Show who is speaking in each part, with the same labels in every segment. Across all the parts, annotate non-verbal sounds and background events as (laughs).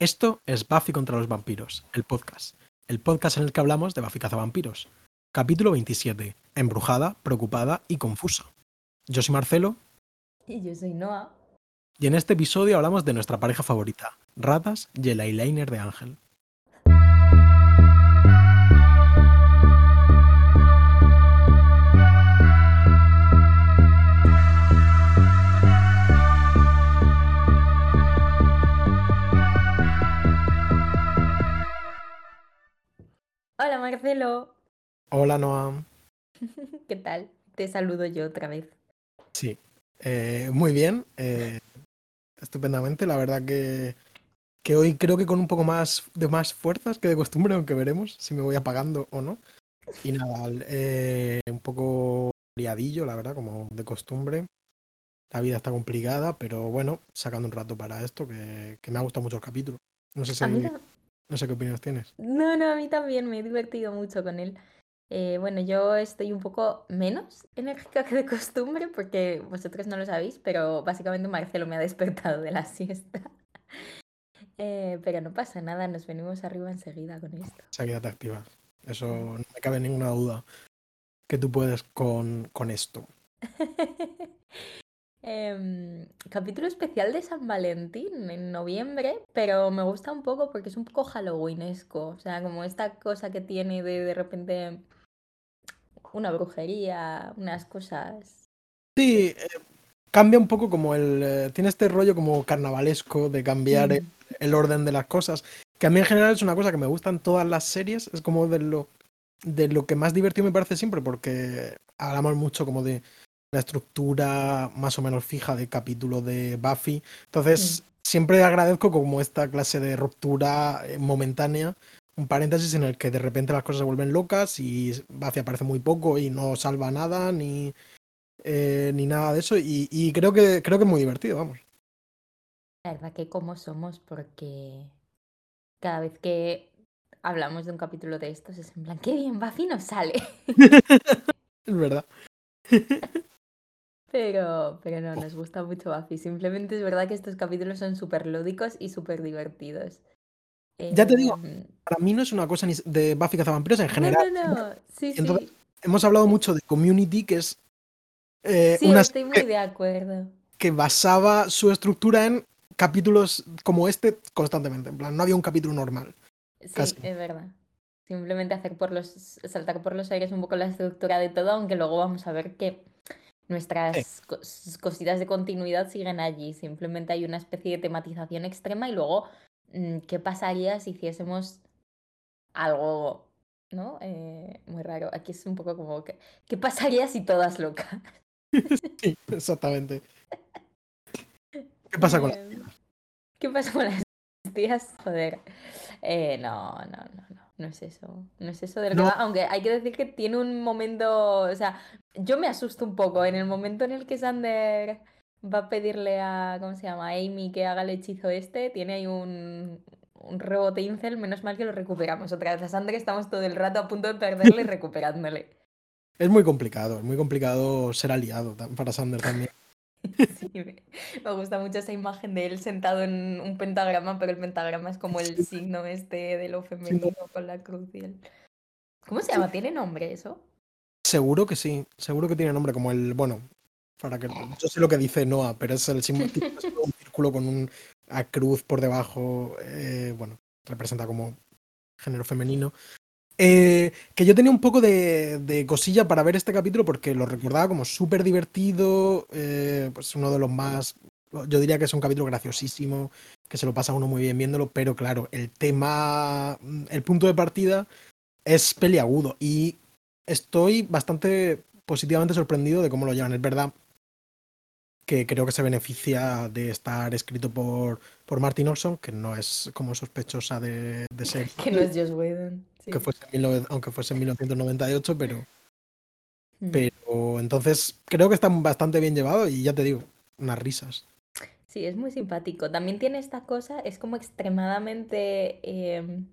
Speaker 1: Esto es Buffy contra los vampiros, el podcast. El podcast en el que hablamos de Buffy cazavampiros. Capítulo 27. Embrujada, preocupada y confusa. Yo soy Marcelo.
Speaker 2: Y yo soy Noah.
Speaker 1: Y en este episodio hablamos de nuestra pareja favorita, Ratas y el eyeliner de Ángel.
Speaker 2: Hola Marcelo.
Speaker 1: Hola Noam. (laughs)
Speaker 2: ¿Qué tal? Te saludo yo otra vez.
Speaker 1: Sí, eh, muy bien. eh, estupendamente. La verdad que, que hoy creo que con un poco más de más fuerzas que de costumbre, aunque veremos si me voy apagando o no. Y nada, eh, un poco liadillo, la verdad, como de costumbre. La vida está complicada, pero bueno, sacando un rato para esto, que, que me ha gustado mucho el capítulo. No sé si,
Speaker 2: A mí tam-
Speaker 1: no sé qué opiniones tienes.
Speaker 2: No, no, a mí también me he divertido mucho con él. Eh, bueno, yo estoy un poco menos enérgica que de costumbre porque vosotros no lo sabéis, pero básicamente Marcelo me ha despertado de la siesta. (laughs) Eh, pero no pasa nada, nos venimos arriba enseguida con esto.
Speaker 1: Seguida te activas. Eso no me cabe ninguna duda que tú puedes con, con esto. (laughs)
Speaker 2: Em, capítulo especial de San Valentín en noviembre, pero me gusta un poco porque es un poco halloweenesco, o sea, como esta cosa que tiene de de repente una brujería, unas cosas.
Speaker 1: Sí, eh, cambia un poco como el... eh, tiene este rollo como carnavalesco de cambiar el,
Speaker 2: Mm,
Speaker 1: el orden de las cosas, que a mí en general es una cosa que me gusta en todas las series, es como de lo, de lo que más divertido me parece siempre, porque hablamos mucho como de la estructura más o menos fija de capítulo de Buffy,
Speaker 2: mm.
Speaker 1: entonces siempre agradezco como esta clase de ruptura eh, momentánea, un paréntesis en el que de repente las cosas se vuelven locas y Buffy aparece muy poco y no salva nada, ni eh, ni nada de eso y, y creo que creo que es muy divertido, vamos.
Speaker 2: La verdad que como somos, porque cada vez que hablamos de un capítulo de estos es en plan, qué bien, Buffy nos sale. (laughs)
Speaker 1: Es verdad. (laughs)
Speaker 2: Pero, pero no, nos gusta mucho Buffy. Simplemente es verdad que estos capítulos son súper lúdicos y súper divertidos.
Speaker 1: Ya te digo,
Speaker 2: Em,
Speaker 1: para mí no es una cosa ni de Buffy cazavampiros en
Speaker 2: No,
Speaker 1: general.
Speaker 2: no, no. Sí,
Speaker 1: Entonces,
Speaker 2: sí.
Speaker 1: hemos hablado mucho de Community, que es eh,
Speaker 2: Sí,
Speaker 1: una
Speaker 2: estoy muy de acuerdo.
Speaker 1: que basaba su estructura en capítulos como este constantemente. En plan, no había un capítulo normal.
Speaker 2: Sí,
Speaker 1: Casi.
Speaker 2: es verdad. Simplemente hacer por los, saltar por los aires un poco la estructura de todo, aunque luego vamos a ver que nuestras cos- cositas de continuidad siguen allí. Simplemente hay una especie de tematización extrema y luego, mm, ¿qué pasaría si hiciésemos algo, ¿no? Eh, muy raro. Aquí es un poco como, que, ¿qué pasaría si todas locas? (laughs)
Speaker 1: Sí, exactamente. ¿Qué (laughs) pasa con
Speaker 2: Em, ¿Qué pasa con las tías? Joder. Eh, no, no, no, no. No es eso. No es eso de lo que va. Aunque hay que decir que tiene un momento. O sea, yo me asusto un poco. En el momento en el que Sander va a pedirle a. ¿Cómo se llama? A Amy que haga el hechizo este. Tiene ahí un. Un rebote incel. Menos mal que lo recuperamos otra vez. A Sander estamos todo el rato a punto de perderle y (laughs) recuperándole.
Speaker 1: Es muy complicado, es muy complicado ser aliado para Sander también. (laughs)
Speaker 2: Sí, me, me gusta mucho esa imagen de él sentado en un pentagrama, pero el pentagrama es como el signo este de lo femenino con la cruz y el... ¿Cómo se llama? ¿Tiene nombre eso?
Speaker 1: Seguro que sí, seguro que tiene nombre como el, bueno, para que yo sé lo que dice Noah, pero es el símbolo un círculo con un a cruz por debajo, eh, bueno, representa como género femenino. Eh, que yo tenía un poco de, cosilla para ver este capítulo porque lo recordaba como súper divertido, eh, pues uno de los más, yo diría que es un capítulo graciosísimo, que se lo pasa uno muy bien viéndolo, pero claro, el tema, el punto de partida es peliagudo y estoy bastante positivamente sorprendido de cómo lo llevan. Es verdad que creo que se beneficia de estar escrito por, por Martin Olson, que no es como sospechosa de, de ser, (laughs)
Speaker 2: Que no es Joss Whedon. Sí.
Speaker 1: que fuese en 19 aunque fuese en 1998, pero,
Speaker 2: Mm.
Speaker 1: pero entonces creo que está bastante bien llevado y ya te digo, unas risas.
Speaker 2: Sí, es muy simpático. También tiene esta cosa, es como extremadamente em,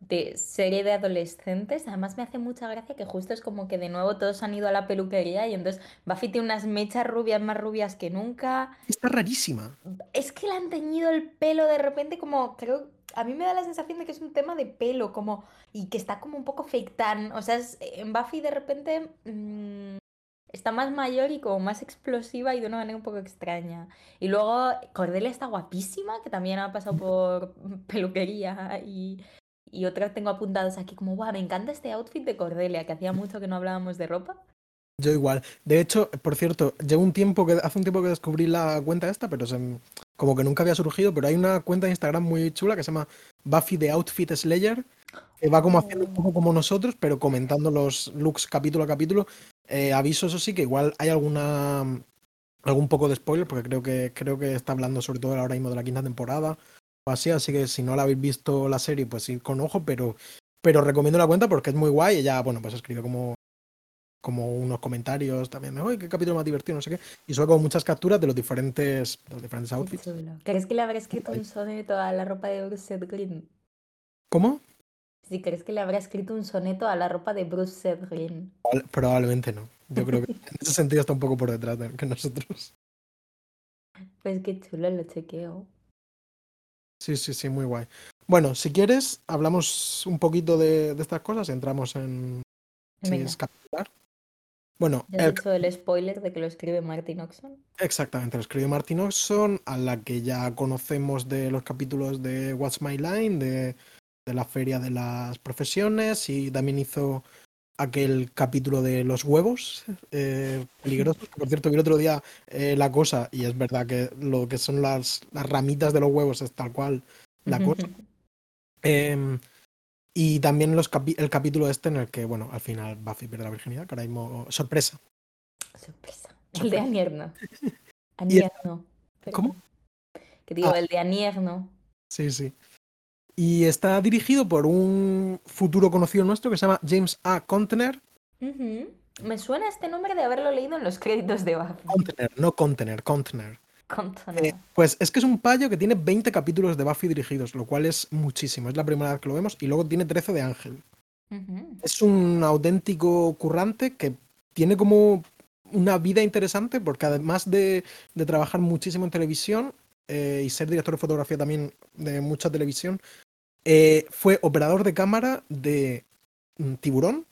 Speaker 2: de serie de adolescentes. Además me hace mucha gracia que justo es como que de nuevo todos han ido a la peluquería y entonces Buffy tiene unas mechas rubias más rubias que nunca.
Speaker 1: Está rarísima.
Speaker 2: Es que le han teñido el pelo de repente como creo a mí me da la sensación de que es un tema de pelo como y que está como un poco fake tan, o sea, es- en Buffy de repente mm, está más mayor y como más explosiva y de una manera un poco extraña. Y luego Cordelia está guapísima, que también ha pasado por (laughs) peluquería y, y otras tengo apuntados aquí como, guau, me encanta este outfit de Cordelia, que hacía mucho que no hablábamos de ropa.
Speaker 1: Yo igual. De hecho, por cierto, llevo un tiempo que hace un tiempo que descubrí la cuenta esta, pero se como que nunca había surgido, pero hay una cuenta de Instagram muy chula que se llama Buffy the Outfit Slayer, que va como haciendo un poco como nosotros, pero comentando los looks capítulo a capítulo. Eh, aviso, eso sí, que igual hay alguna algún poco de spoiler, porque creo que creo que está hablando sobre todo ahora mismo de la quinta temporada o así, así que si no la habéis visto la serie, pues ir con ojo, pero pero recomiendo la cuenta porque es muy guay. Ella, bueno, pues escribe como como unos comentarios también de, ¡ay, qué capítulo más divertido! No sé qué. Y sube como muchas capturas de los diferentes, de los diferentes outfits.
Speaker 2: ¿Crees que le habrá escrito un soneto a la ropa de Bruce Green?
Speaker 1: ¿Cómo?
Speaker 2: Si crees que le habrá escrito un soneto a la ropa de Bruce Green.
Speaker 1: Probable- Probablemente no. Yo creo que (laughs) en ese sentido está un poco por detrás de que nosotros.
Speaker 2: Pues qué chulo, lo chequeo.
Speaker 1: Sí, sí, sí, muy guay. Bueno, si quieres, hablamos un poquito de, de estas cosas, entramos en si es capitular. Bueno,
Speaker 2: ya has
Speaker 1: el-
Speaker 2: hecho el spoiler de que lo escribe Martin Oxon.
Speaker 1: exactamente, lo escribió Martin Oxon, a la que ya conocemos de los capítulos de What's My Line, de, de la Feria de las Profesiones, y también hizo aquel capítulo de los huevos eh, peligrosos. Por cierto, vi el otro día eh, la cosa, y es verdad que lo que son las, las ramitas de los huevos es tal cual la cosa. Em, y también los capi- el capítulo este en el que, bueno, al final Buffy pierde la virginidad, que ahora mismo, sorpresa.
Speaker 2: Sorpresa. El de Anierno.
Speaker 1: El-
Speaker 2: Anierno.
Speaker 1: ¿Cómo?
Speaker 2: Que digo,
Speaker 1: Ah.
Speaker 2: el de Anierno.
Speaker 1: Sí, sí. Y está dirigido por un futuro conocido nuestro que se llama James A. Contener.
Speaker 2: Me suena este nombre de haberlo leído en los créditos de Buffy.
Speaker 1: Contener, no Contener, Contener. Eh, pues es que es un payo que tiene 20 capítulos de Buffy dirigidos, lo cual es muchísimo. Es la primera vez que lo vemos. Y luego tiene 13 de Ángel. Es un auténtico currante que tiene como una vida interesante porque además de, de trabajar muchísimo en televisión eh, y ser director de fotografía también de mucha televisión, eh, fue operador de cámara de mm, Tiburón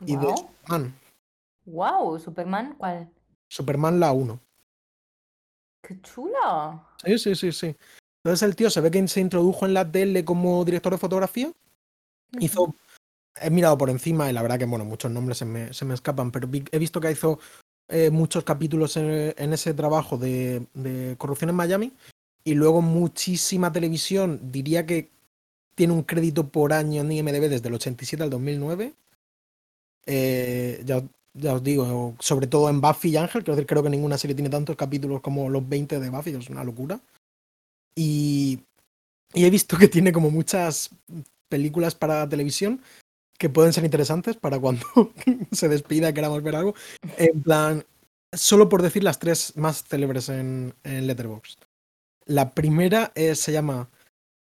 Speaker 1: y de. Superman.
Speaker 2: Wow, Superman, ¿cuál?
Speaker 1: Superman la 1.
Speaker 2: ¡Qué chulo!
Speaker 1: Sí, sí, sí, sí. Entonces el tío se ve que se introdujo en la tele como director de fotografía. Hizo, he mirado por encima y la verdad que, bueno, muchos nombres se me, se me escapan, pero vi- he visto que hizo eh, muchos capítulos en, en ese trabajo de, de corrupción en Miami y luego muchísima televisión. Diría que tiene un crédito por año en IMDb desde el 87 al 2009. Eh, ya, ya os digo, sobre todo en Buffy y Ángel, decir, creo que ninguna serie tiene tantos capítulos como los 20 de Buffy, es una locura. Y, he visto que tiene como muchas películas para televisión que pueden ser interesantes para cuando (laughs) se despida y queramos ver algo. En plan, solo por decir las tres más célebres en, en Letterboxd. La primera es- se llama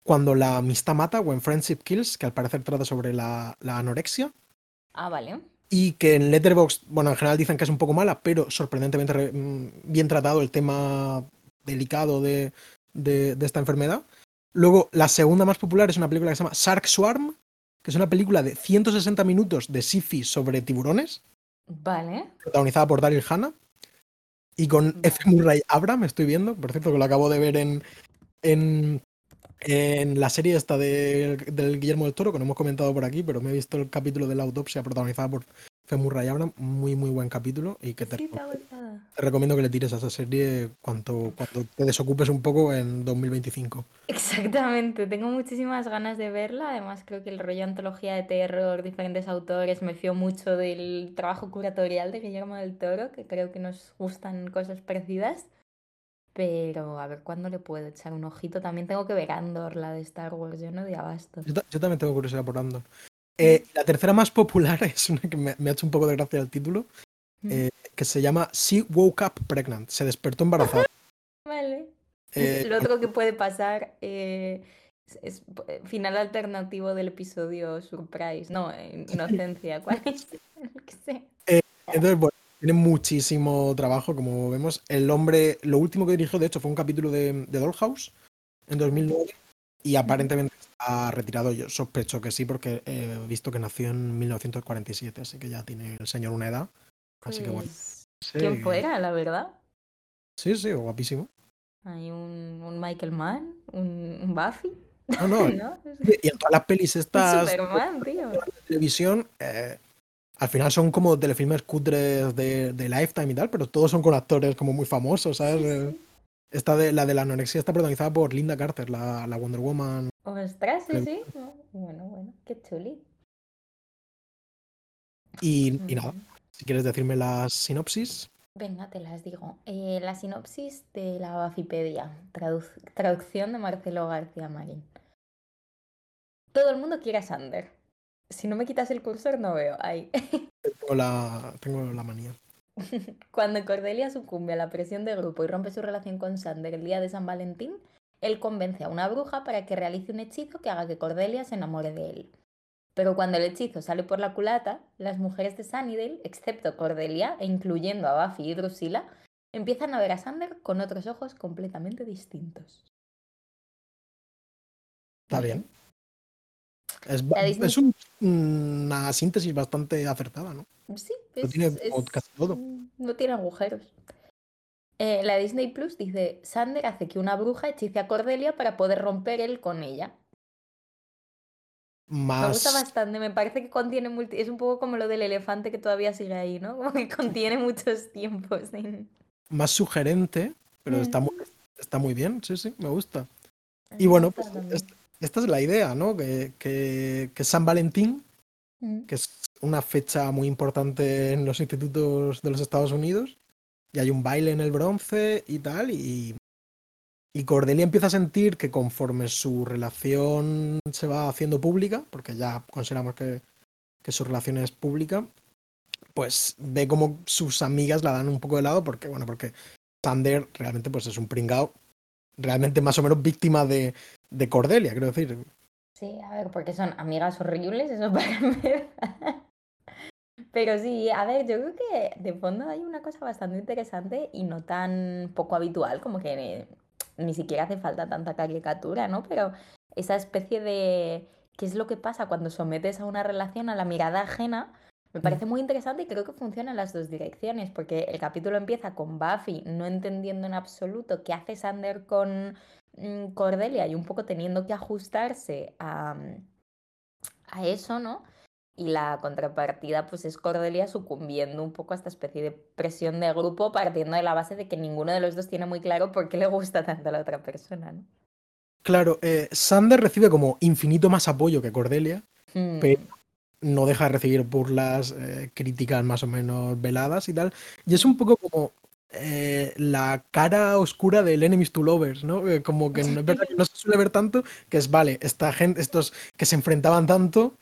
Speaker 1: Cuando la amistad mata, When Friendship Kills, que al parecer trata sobre la anorexia.
Speaker 2: Ah, vale.
Speaker 1: Y que en Letterboxd, bueno, en general dicen que es un poco mala, pero sorprendentemente re- mm, bien tratado el tema delicado de, de- de esta enfermedad. Luego, la segunda más popular es una película que se llama Shark Swarm, que es una película de 160 minutos de sci-fi sobre tiburones,
Speaker 2: Vale.
Speaker 1: protagonizada por Daryl Hannah. Y con
Speaker 2: Vale.
Speaker 1: F. Murray Abram, estoy viendo, por cierto, que lo acabo de ver en, en, en la serie esta de- del Guillermo del Toro, que no hemos comentado por aquí, pero me he visto el capítulo de la autopsia protagonizada por F. Murray Abram, muy, muy buen capítulo y que
Speaker 2: Sí, te
Speaker 1: recomiendo que le tires a esa serie cuanto, cuando te desocupes un poco en 2025.
Speaker 2: Exactamente, tengo muchísimas ganas de verla. Además, creo que el rollo antología de terror, diferentes autores, me fío mucho del trabajo curatorial de Guillermo del Toro, que creo que nos gustan cosas parecidas. Pero a ver cuándo le puedo echar un ojito. También tengo que ver Andor, la de Star Wars, yo no de abasto.
Speaker 1: Yo, ta- yo también tengo curiosidad por Andor. Eh, la tercera más popular (laughs) es una que me, me ha hecho un poco de gracia el título, eh, que se llama She Woke Up Pregnant. Se despertó embarazada. (laughs)
Speaker 2: Vale.
Speaker 1: Eh, (laughs)
Speaker 2: Lo otro que puede pasar eh, Es, es final alternativo del episodio Surprise. No, eh, Inocencia. ¿Cuál es? Que sea.
Speaker 1: Entonces, bueno, tiene muchísimo trabajo, como vemos. El hombre, lo último que dirigió, de hecho, fue un capítulo de, de Dollhouse en 2009 y aparentemente está retirado. Yo sospecho que sí, porque he visto que nació en 1947, así que ya tiene el señor una edad. Así que bueno.
Speaker 2: Pues,
Speaker 1: Sí,
Speaker 2: ¿Quién fuera, la verdad?
Speaker 1: Sí, sí, guapísimo.
Speaker 2: Hay un, un Michael Mann, un, un Buffy.
Speaker 1: No, no. (laughs)
Speaker 2: ¿No?
Speaker 1: Y en todas las pelis estas
Speaker 2: Superman, tío.
Speaker 1: de televisión, eh, al final son como telefilmes cutres de, de Lifetime y tal, pero todos son con actores como muy famosos, ¿sabes?
Speaker 2: Sí,
Speaker 1: Eh,
Speaker 2: sí.
Speaker 1: Esta de la de la anorexia está protagonizada por Linda Carter, la, la Wonder Woman.
Speaker 2: Ostras, sí, sí. Bueno, bueno, qué chuli.
Speaker 1: Y, y nada, si quieres decirme la sinopsis.
Speaker 2: Venga, te las digo. Eh, la sinopsis de la Bafipedia, traduc- traducción de Marcelo García Marín. Todo el mundo quiere a Sander. Si no me quitas el cursor, no veo. Ahí. (laughs)
Speaker 1: Tengo la, tengo la manía.
Speaker 2: Cuando Cordelia sucumbe a la presión de grupo y rompe su relación con Sander el día de San Valentín, él convence a una bruja para que realice un hechizo que haga que Cordelia se enamore de él. Pero cuando el hechizo sale por la culata, las mujeres de Sunnydale, excepto Cordelia e incluyendo a Buffy y Drusilla, empiezan a ver a Sander con otros ojos completamente distintos.
Speaker 1: Está bien. Es, un- una síntesis bastante acertada, ¿no?
Speaker 2: Sí, es,
Speaker 1: tiene como
Speaker 2: es-
Speaker 1: casi todo.
Speaker 2: No tiene agujeros. Eh, la Disney Plus dice, Sander hace que una bruja hechice a Cordelia para poder romper él con ella. Me gusta bastante, me parece que contiene multi... Es un poco como lo del elefante que todavía sigue ahí, ¿no? Como que contiene muchos tiempos.
Speaker 1: más sugerente, pero está
Speaker 2: Mm.
Speaker 1: muy, está muy bien, sí, sí, me gusta. Y bueno, pues. Es- esta es la idea, ¿no? Que, que, que San Valentín,
Speaker 2: Mm.
Speaker 1: que es una fecha muy importante en los institutos de los Estados Unidos, y hay un baile en el bronce y tal, y, y Cordelia empieza a sentir que conforme su relación se va haciendo pública, porque ya consideramos que, que su relación es pública, pues ve como sus amigas la dan un poco de lado, porque, bueno, porque Sander realmente pues es un pringao, realmente más o menos víctima de, de Cordelia, quiero decir.
Speaker 2: Sí, a ver, porque son amigas horribles, eso (laughs) para empezar. Pero sí, a ver, yo creo que de fondo hay una cosa bastante interesante y no tan poco habitual, como que eh, ni siquiera hace falta tanta caricatura, ¿no? Pero esa especie de qué es lo que pasa cuando sometes a una relación a la mirada ajena, me parece muy interesante y creo que funciona en las dos direcciones, porque el capítulo empieza con Buffy no entendiendo en absoluto qué hace Sander con mm, Cordelia y un poco teniendo que ajustarse a, mm, a eso, ¿no? Y la contrapartida, pues es Cordelia sucumbiendo un poco a esta especie de presión de grupo, partiendo de la base de que ninguno de los dos tiene muy claro por qué le gusta tanto a la otra persona, ¿no?
Speaker 1: Claro, eh, Sander recibe como infinito más apoyo que Cordelia,
Speaker 2: Mm,
Speaker 1: Pero- no deja de recibir burlas, eh, críticas más o menos veladas y tal. Y es un poco como eh, la cara oscura del Enemies to Lovers, ¿no? Eh, como que no, es verdad que no se suele ver tanto, que es, vale, esta gente, estos que se enfrentaban tanto,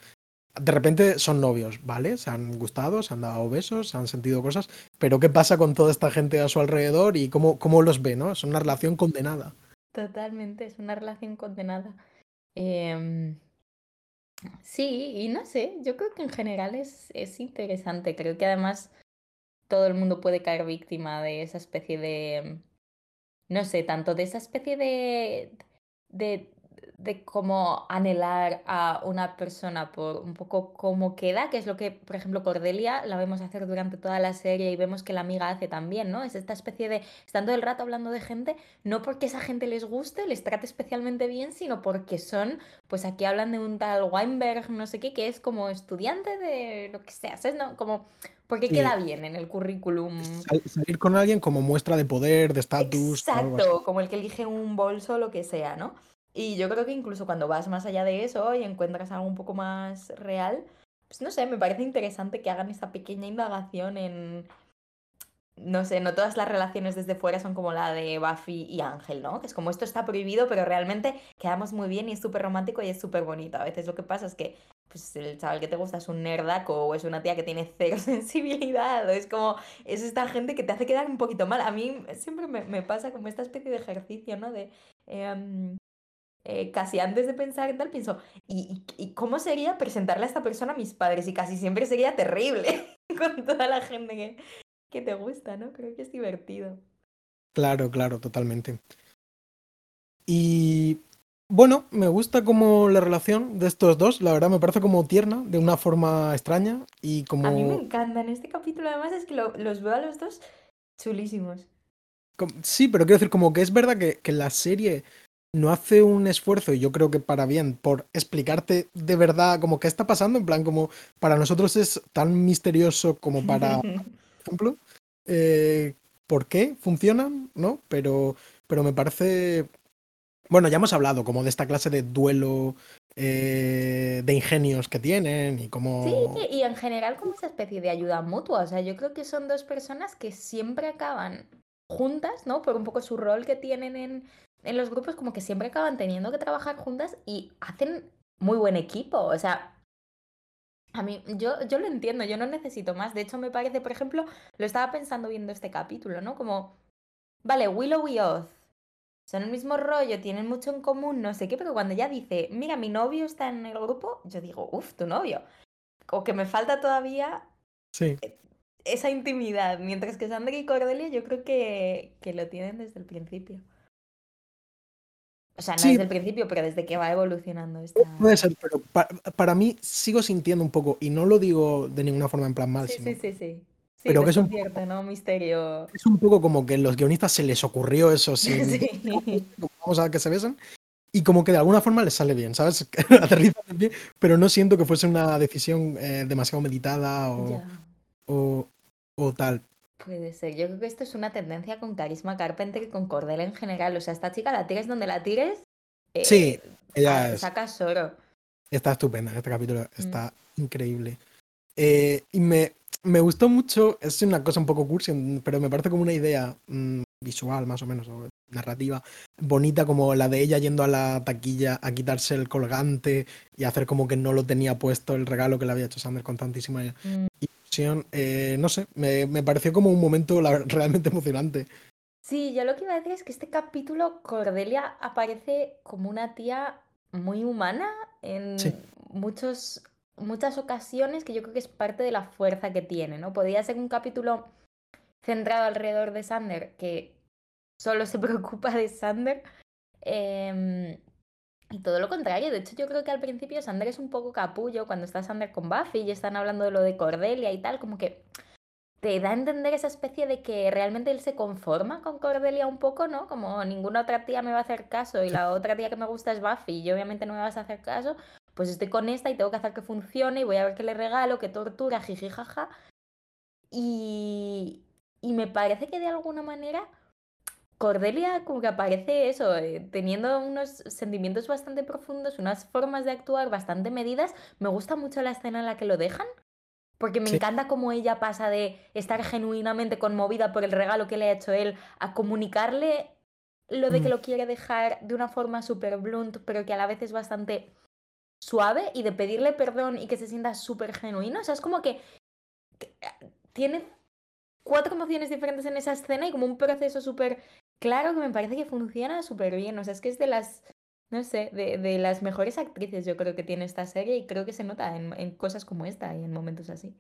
Speaker 1: de repente son novios, ¿vale? Se han gustado, se han dado besos, se han sentido cosas, pero ¿qué pasa con toda esta gente a su alrededor y cómo, cómo los ve, ¿no? Es una relación condenada.
Speaker 2: Totalmente, es una relación condenada. Em, sí, y no sé, yo creo que en general es, es interesante. Creo que además todo el mundo puede caer víctima de esa especie de, no sé, tanto de esa especie de, de, de como anhelar a una persona por un poco cómo queda, que es lo que, por ejemplo, Cordelia la vemos hacer durante toda la serie y vemos que la amiga hace también, ¿no? Es esta especie de, están todo el rato hablando de gente, no porque esa gente les guste, les trate especialmente bien, sino porque son, pues aquí hablan de un tal Weinberg, no sé qué, que es como estudiante de lo que sea, ¿sabes? No, como, porque
Speaker 1: Sí.
Speaker 2: queda bien en el currículum.
Speaker 1: Sal- salir con alguien como muestra de poder, de estatus.
Speaker 2: Exacto, como el que elige un bolso o lo que sea, ¿no? Y yo creo que incluso cuando vas más allá de eso y encuentras algo un poco más real, pues no sé, me parece interesante que hagan esa pequeña indagación en... No sé, no todas las relaciones desde fuera son como la de Buffy y Ángel, ¿no? Que es como esto está prohibido, pero realmente quedamos muy bien y es súper romántico y es súper bonito. A veces lo que pasa es que pues el chaval que te gusta es un nerdaco o es una tía que tiene cero (laughs) sensibilidad o es como es esta gente que te hace quedar un poquito mal. A mí siempre me, pasa como esta especie de ejercicio, ¿no? De em, eh, casi antes de pensar en tal, pienso, ¿y, y, cómo sería presentarle a esta persona a mis padres? Y casi siempre sería terrible (laughs) con toda la gente que, que te gusta, ¿no? Creo que es divertido.
Speaker 1: Claro, claro, totalmente. Y bueno, me gusta como la relación de estos dos, la verdad me parece como tierna, de una forma extraña y como...
Speaker 2: A mí me encantan. Este capítulo además es que lo- los veo a los dos chulísimos.
Speaker 1: Sí, pero quiero decir, como que es verdad que, que la serie no hace un esfuerzo, y yo creo que para bien, por explicarte de verdad como qué está pasando, en plan como para nosotros es tan misterioso como para, (laughs) por ejemplo, eh, por qué funcionan, ¿no? Pero, pero me parece... Bueno, ya hemos hablado como de esta clase de duelo eh, de ingenios que tienen y
Speaker 2: Sí,
Speaker 1: como...
Speaker 2: y en general como esa especie de ayuda mutua. O sea, yo creo que son dos personas que siempre acaban juntas, ¿no? Por un poco su rol que tienen en, en los grupos, como que siempre acaban teniendo que trabajar juntas y hacen muy buen equipo. O sea, a mí, yo, yo lo entiendo, yo no necesito más. De hecho, me parece, por ejemplo, lo estaba pensando viendo este capítulo, ¿no? Como, vale, Willow y Oz son el mismo rollo, tienen mucho en común, no sé qué, pero cuando ella dice, mira, mi novio está en el grupo, yo digo, uff, tu novio. O que me falta todavía
Speaker 1: Sí.
Speaker 2: esa intimidad, mientras que Sandra y Cordelia yo creo que, que lo tienen desde el principio. O sea, no
Speaker 1: Sí.
Speaker 2: desde el principio, pero desde que va evolucionando esta...
Speaker 1: Puede ser, pero pa- para mí sigo sintiendo un poco, y no lo digo de ninguna forma en plan mal,
Speaker 2: Sí,
Speaker 1: sino
Speaker 2: sí, sí, sí. Sí,
Speaker 1: Pero que es un
Speaker 2: desconcierto, ¿no? Misterio.
Speaker 1: es un poco como que a los guionistas se les ocurrió eso (laughs) sin
Speaker 2: Sí. (laughs)
Speaker 1: vamos a que se besen y como que de alguna forma les sale bien, ¿sabes? (laughs) Aterriza bien, pero no siento que fuese una decisión eh, demasiado meditada o, o, o tal.
Speaker 2: Puede ser. Yo creo que esto es una tendencia con Carisma Carpenter y con Cordelia en general. O sea, esta chica la tires donde la tires, eh,
Speaker 1: Sí,
Speaker 2: ah,
Speaker 1: ella es-
Speaker 2: sacas oro.
Speaker 1: está estupenda, este capítulo
Speaker 2: Mm.
Speaker 1: está increíble. Eh, y me, me gustó mucho, es una cosa un poco cursi, pero me parece como una idea mm, visual más o menos, o narrativa, bonita como la de ella yendo a la taquilla a quitarse el colgante y hacer como que no lo tenía puesto el regalo que le había hecho Sander con tantísima
Speaker 2: Mm.
Speaker 1: Eh, no sé, me, me pareció como un momento la- (laughs) realmente emocionante.
Speaker 2: Sí, yo lo que iba a decir es que este capítulo Cordelia aparece como una tía muy humana en
Speaker 1: Sí.
Speaker 2: muchos, muchas ocasiones que yo creo que es parte de la fuerza que tiene, ¿no? Podría ser un capítulo centrado alrededor de Sander que solo se (laughs) preocupa de Sander em, y todo lo contrario. De hecho, yo creo que al principio Sander es un poco capullo cuando está Sander con Buffy y están hablando de lo de Cordelia y tal, como que te da a entender esa especie de que realmente él se conforma con Cordelia un poco, ¿no? Como ninguna otra tía me va a hacer caso y la (laughs) otra tía que me gusta es Buffy y obviamente no me vas a hacer caso, pues estoy con esta y tengo que hacer que funcione y voy a ver qué le regalo, qué tortura, jiji, jaja. Y, y me parece que de alguna manera Cordelia como que aparece eso, eh, teniendo unos sentimientos bastante profundos, unas formas de actuar bastante medidas. Me gusta mucho la escena en la que lo dejan. Porque me
Speaker 1: Sí.
Speaker 2: encanta cómo ella pasa de estar genuinamente conmovida por el regalo que le ha hecho él a comunicarle lo de que lo quiere dejar de una forma súper blunt, pero que a la vez es bastante suave, y de pedirle perdón y que se sienta súper genuino. O sea, es como que, que, eh, tiene cuatro emociones diferentes en esa escena y como un proceso súper claro que me parece que funciona súper bien. O sea, es que es de las, no sé, de, de las mejores actrices yo creo que tiene esta serie y creo que se nota en, en cosas como esta y en momentos así.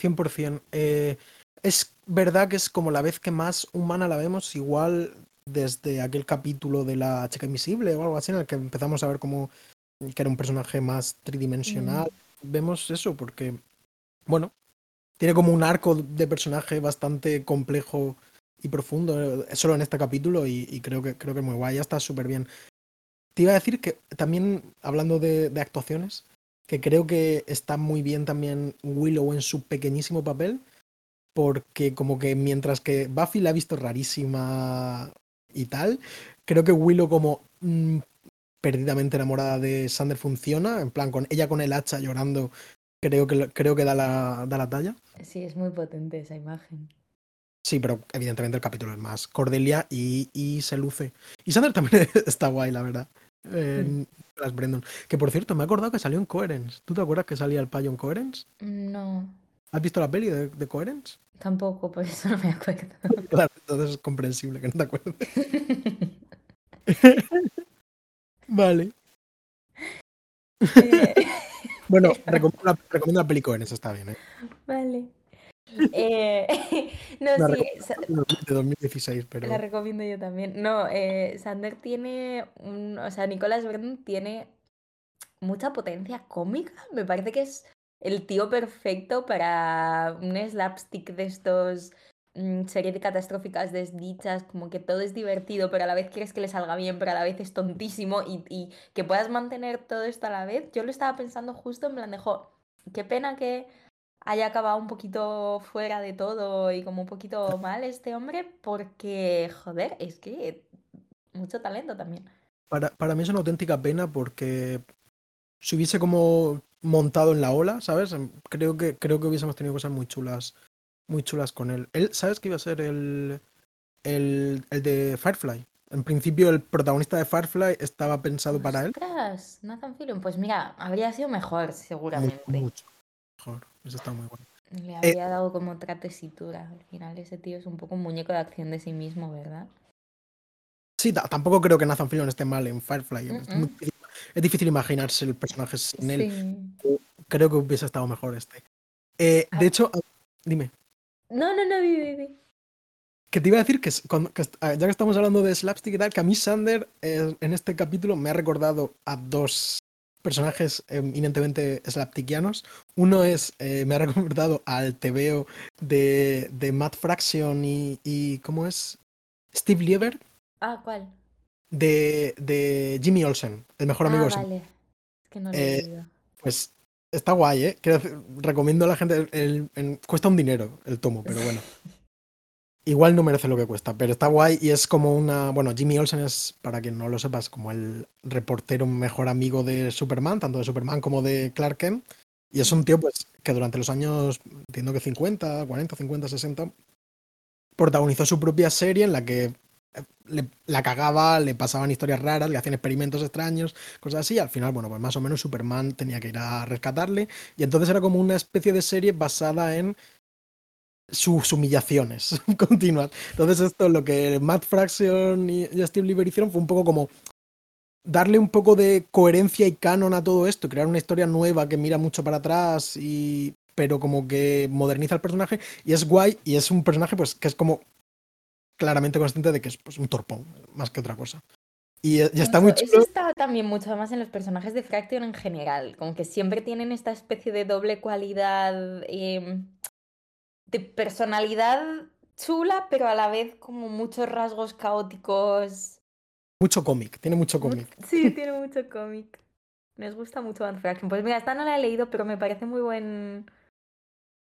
Speaker 1: 100%. Eh, es verdad que es como la vez que más humana la vemos, igual desde aquel capítulo de la chica invisible o algo así, en el que empezamos a ver como que era un personaje más tridimensional. Vemos eso porque, bueno, tiene como un arco de personaje bastante complejo y profundo, eh, solo en este capítulo, y, y creo que creo que es muy guay, ya está súper bien. Te iba a decir que también, hablando de, de actuaciones, que creo que está muy bien también Willow en su pequeñísimo papel, porque como que mientras que Buffy la ha visto rarísima y tal, creo que Willow como mm, perdidamente enamorada de Sander funciona, en plan con ella con el hacha llorando, creo que creo que da la, da la talla.
Speaker 2: Sí, es muy potente esa imagen.
Speaker 1: Sí, pero evidentemente el capítulo es más Cordelia y, y se luce. Y Sander también (laughs) está guay, la verdad. Eh,
Speaker 2: Mm.
Speaker 1: Brendon. Que por cierto, me he acordado que salió en Coherence. ¿Tú te acuerdas que salía el payo en Coherence?
Speaker 2: No,
Speaker 1: ¿Has visto la peli de, de Coherence?
Speaker 2: tampoco, por eso no me acuerdo. (laughs)
Speaker 1: Claro, entonces es comprensible que no te acuerdes. (laughs) Vale.
Speaker 2: Eh,
Speaker 1: Bueno, recomiendo la, recomiendo la peli Cohen, eso está bien, ¿eh?
Speaker 2: vale. Eh, (laughs) no,
Speaker 1: La
Speaker 2: sí,
Speaker 1: de 2016, pero...
Speaker 2: la recomiendo yo también. No, eh, Sander tiene un, o sea, Nicolas Brennan tiene mucha potencia cómica. Me parece que es el tío perfecto para un slapstick de estos mm, series de catastróficas desdichas, como que todo es divertido, pero a la vez quieres que le salga bien, pero a la vez es tontísimo y, y que puedas mantener todo esto a la vez. Yo lo estaba pensando justo en plan de, jo, qué pena que haya acabado un poquito fuera de todo y como un poquito mal este hombre, porque, joder, es que mucho talento también.
Speaker 1: Para, para mí es una auténtica pena porque si hubiese como montado en la ola, ¿sabes? Creo que, creo que hubiésemos tenido cosas muy chulas, muy chulas con él. Él, ¿sabes que iba a ser el, el, el de Firefly? En principio el protagonista de Firefly estaba pensado para él.
Speaker 2: Nathan Fillion, pues mira, habría sido mejor seguramente.
Speaker 1: Mucho mejor. Eso está muy bueno.
Speaker 2: Le habría dado como otra tesitura. Al final ese tío es un poco un muñeco de acción de sí mismo, ¿verdad?
Speaker 1: Sí, ta- tampoco creo que Nathan Fillion esté mal en Firefly. Es, muy difícil, es difícil imaginarse el personaje sin él.
Speaker 2: Sí.
Speaker 1: Creo que hubiese estado mejor este. Eh, de hecho, ah, dime.
Speaker 2: No, no, no, di, di.
Speaker 1: Que te iba a decir que, cuando- que ah, ya que estamos hablando de slapstick y tal, que a mí Sander eh, en este capítulo me ha recordado a dos personajes eminentemente slapstickianos. Uno es, eh, me ha (laughs) recordado al TVO de, de Matt Fraction y, y ¿cómo es? Steve Lieber
Speaker 2: Ah, ¿cuál?
Speaker 1: de, de Jimmy Olsen, el mejor amigo
Speaker 2: Ah, vale. Es que no lo he
Speaker 1: Eh. Pues está guay, ¿eh? Quiero recomiendo a la gente, el- el- el- cuesta un dinero el tomo, pero bueno. (laughs) Igual no merece lo que cuesta, pero está guay y es como una. Bueno, Jimmy Olsen es, para quien no lo sepas, como el reportero mejor amigo de Superman, tanto de Superman como de Clark Kent. Y es un tío, pues, que durante los años, entiendo que 50, 40, 50, 60, protagonizó su propia serie en la que eh, le- la cagaba, le pasaban historias raras, le hacían experimentos extraños, cosas así. y al final, bueno, pues más o menos Superman tenía que ir a rescatarle. Y entonces era como una especie de serie basada en sus humillaciones (laughs) continuas. Entonces esto, lo que Matt Fraction y Steve Lieber hicieron fue un poco como darle un poco de coherencia y canon a todo esto, crear una historia nueva que mira mucho para atrás y pero como que moderniza el personaje y es guay y es un personaje pues que es como claramente consciente de que es pues, un torpón más que otra cosa. Y, y está muy
Speaker 2: Eso, eso
Speaker 1: chulo.
Speaker 2: está también mucho más en los personajes de Fraction en general, como que siempre tienen esta especie de doble cualidad em, de personalidad chula, pero a la vez como muchos rasgos caóticos.
Speaker 1: Mucho cómic, tiene mucho
Speaker 2: Mu-
Speaker 1: cómic.
Speaker 2: Sí, (laughs) tiene mucho cómic. Nos gusta mucho Fraction. Pues mira, esta no la he leído, pero me parece muy buen,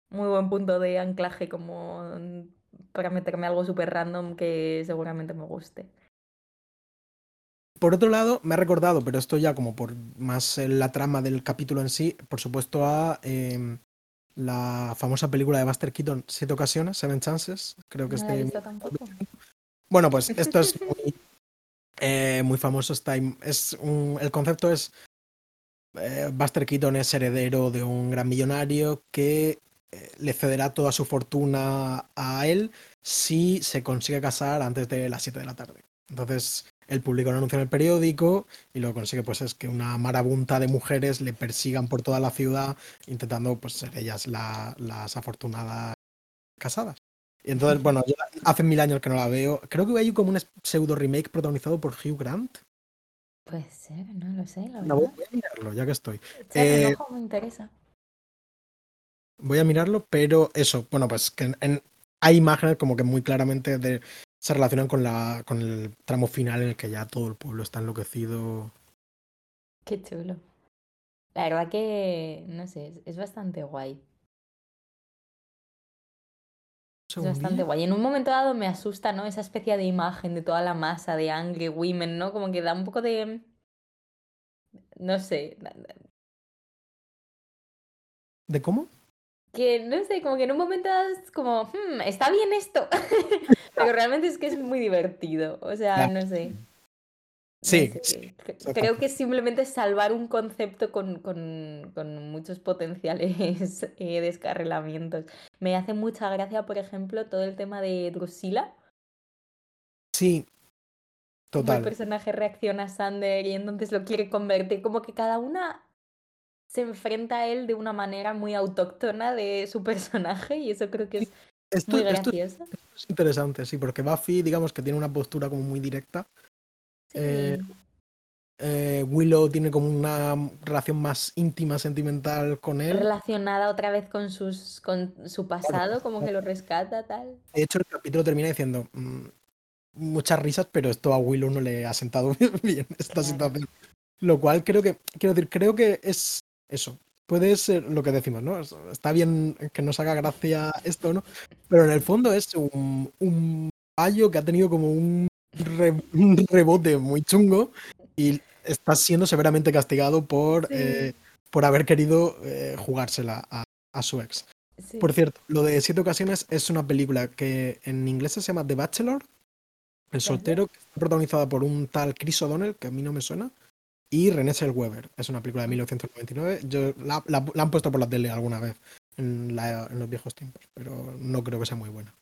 Speaker 2: muy buen punto de anclaje como mm, para meterme algo súper random que seguramente me guste.
Speaker 1: Por otro lado, me ha recordado, pero esto ya como por más la trama del capítulo en sí, por supuesto a em, la famosa película de Buster Keaton, Siete ocasiones, Seven Chances, creo que
Speaker 2: No
Speaker 1: este... (laughs) Bueno, pues esto es muy, eh, muy famoso, está, es un- el concepto es eh, Buster Keaton es heredero de un gran millonario que eh, le cederá toda su fortuna a él si se consigue casar antes de las 7 de la tarde. Entonces, él publica un anuncio en el periódico y lo que consigue pues es que una marabunta de mujeres le persigan por toda la ciudad intentando pues ser ellas la- las afortunadas casadas. Y entonces, bueno, yo hace mil años que no la veo. Creo que hay como un pseudo remake protagonizado por Hugh Grant.
Speaker 2: Puede ser, no lo sé, la
Speaker 1: No, voy a mirarlo, ya que estoy. Eh,
Speaker 2: ojo me interesa.
Speaker 1: Voy a mirarlo, pero eso, bueno, pues que en- en- hay imágenes como que muy claramente de- se relacionan con, la, con el tramo final en el que ya todo el pueblo está enloquecido.
Speaker 2: Qué chulo. La verdad que, no sé, es, bastante guay. Es bastante guay. En un momento dado me asusta, ¿no? Esa especie de imagen de toda la masa de Angry Women, ¿no? Como que da un poco de... No sé.
Speaker 1: ¿De cómo?
Speaker 2: Que, no sé, como que en un momento dado es como, "Hmm, está bien esto. (laughs) Pero realmente es que es muy divertido. O sea, no sé. No
Speaker 1: Sí,
Speaker 2: sé,
Speaker 1: sí, exacto.
Speaker 2: Creo que es simplemente salvar un concepto con, con- con muchos potenciales (laughs) eh, descarrilamientos. Me hace mucha gracia, por ejemplo, todo el tema de Drusilla.
Speaker 1: Sí.
Speaker 2: cómo el
Speaker 1: Total.
Speaker 2: personaje reacciona a Sander y entonces lo quiere convertir. Como que cada una se enfrenta a él de una manera muy autóctona de su (laughs) personaje y eso creo que es
Speaker 1: Esto,
Speaker 2: muy
Speaker 1: esto
Speaker 2: gracioso.
Speaker 1: es interesante, sí, porque Buffy, digamos que tiene una postura como muy directa. Eh,
Speaker 2: Sí.
Speaker 1: eh, Willow tiene como una relación más íntima, sentimental con él.
Speaker 2: Relacionada otra vez con sus con su pasado, como que lo rescata, tal.
Speaker 1: De hecho, el capítulo termina diciendo mm, muchas risas, pero esto a Willow no le ha sentado (laughs) bien esta
Speaker 2: Claro.
Speaker 1: situación. Lo cual creo que, quiero decir, creo que es eso. Puede ser lo que decimos, ¿no? Es- Está bien que nos haga gracia esto, ¿no? Pero en el fondo es un, un payo que ha tenido como un, re- un rebote muy chungo y está siendo severamente castigado por,
Speaker 2: Sí.
Speaker 1: eh, por haber querido eh, jugársela a, a su ex.
Speaker 2: Sí.
Speaker 1: Por cierto, lo de Siete Ocasiones es una película que en inglés se llama The Bachelor, El soltero, que está protagonizada por un tal Chris O'Donnell, que a mí no me suena, y René Zellweger. Es una película de 1999. Yo, la, la- la han puesto por la tele alguna vez en, la- en los viejos tiempos, pero no creo que sea muy buena.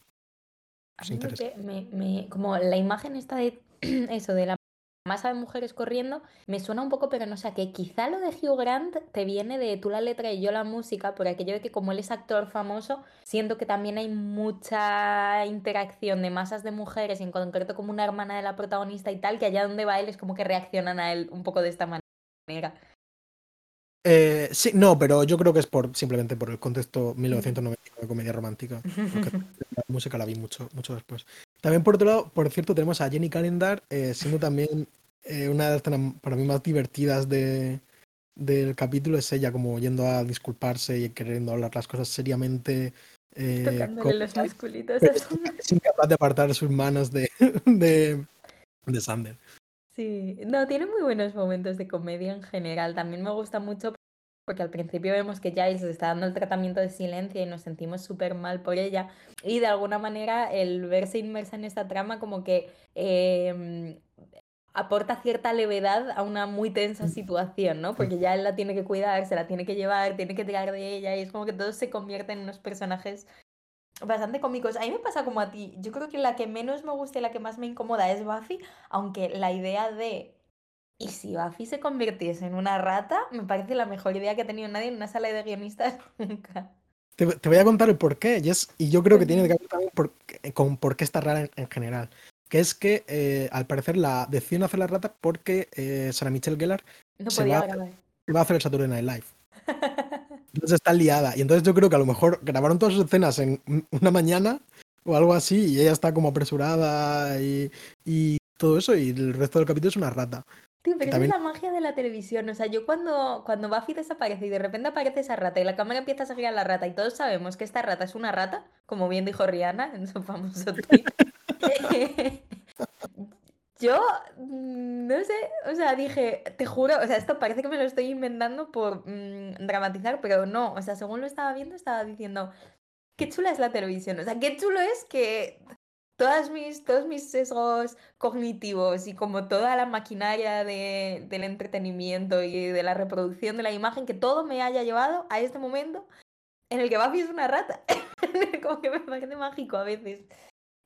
Speaker 1: Interesa.
Speaker 2: que me, me- como la imagen esta de (clears throat) eso, de la masa de mujeres corriendo, me suena un poco, pero no sé a qué. Quizá lo de Hugh Grant te viene de tú la letra y yo la música, por aquello de que como él es actor famoso, siento que también hay mucha interacción de masas de mujeres, y en concreto como una hermana de la protagonista y tal, que allá donde va él es como que reaccionan a él un poco de esta manera.
Speaker 1: Eh, sí, no, pero yo creo que es por simplemente por el contexto 1999 de comedia romántica. Porque la música la vi mucho, mucho después. También por otro lado, por cierto, tenemos a Jenny Calendar, eh, siendo también eh, una de las para mí más divertidas de, del capítulo, es ella como yendo a disculparse y queriendo hablar las cosas seriamente. eh,
Speaker 2: Tocándole
Speaker 1: con- es incapaz de apartar sus manos de, de, de Sander.
Speaker 2: Sí, no, tiene muy buenos momentos de comedia en general. También me gusta mucho porque al principio vemos que Giles está dando el tratamiento de silencio y nos sentimos súper mal por ella. Y de alguna manera el verse inmersa en esta trama como que em, aporta cierta levedad a una muy tensa situación, ¿no? Porque ya él la tiene que cuidar, se la tiene que llevar, tiene que tirar de ella y es como que todos se convierten en unos personajes bastante cómicos. A mí me pasa como a ti. Yo creo que la que menos me gusta y la que más me incomoda es Buffy, aunque la idea de ¿y si Buffy se convirtiese en una rata? Me parece la mejor idea que ha tenido nadie en una sala de guionistas (laughs) nunca.
Speaker 1: Te, te voy a contar el porqué, y, es, y yo creo que tiene que ver también por- con por qué está rara en, en general. Que es que eh, al parecer la deciden hacer la rata porque eh, Sarah Michelle Gellar
Speaker 2: No
Speaker 1: Se
Speaker 2: podía
Speaker 1: va-
Speaker 2: grabar.
Speaker 1: va a hacer el Saturday Night Live. (laughs) Entonces está liada. Y entonces yo creo que a lo mejor grabaron todas sus escenas en un- una mañana o algo así, y ella está como apresurada y, y todo eso, y el resto del capítulo es una rata.
Speaker 2: Tío, pero
Speaker 1: También-
Speaker 2: esa es la magia de la televisión. O sea, yo cuando, cuando Buffy desaparece y de repente aparece esa rata y la cámara empieza a seguir a la rata y todos sabemos que esta rata es una rata, como bien dijo Rihanna en su famoso tweet. (laughs) (laughs) Yo mm, no sé, o sea, dije, te juro, o sea, esto parece que me lo estoy inventando por mm, dramatizar, pero no, o sea, según lo estaba viendo, estaba diciendo, qué chula es la televisión, o sea, qué chulo es que todas mis, todos mis sesgos cognitivos y como toda la maquinaria de, del entretenimiento y de la reproducción de la imagen, que todo me haya llevado a este momento en el que Buffy es una rata. (laughs) como que me parece mágico a veces.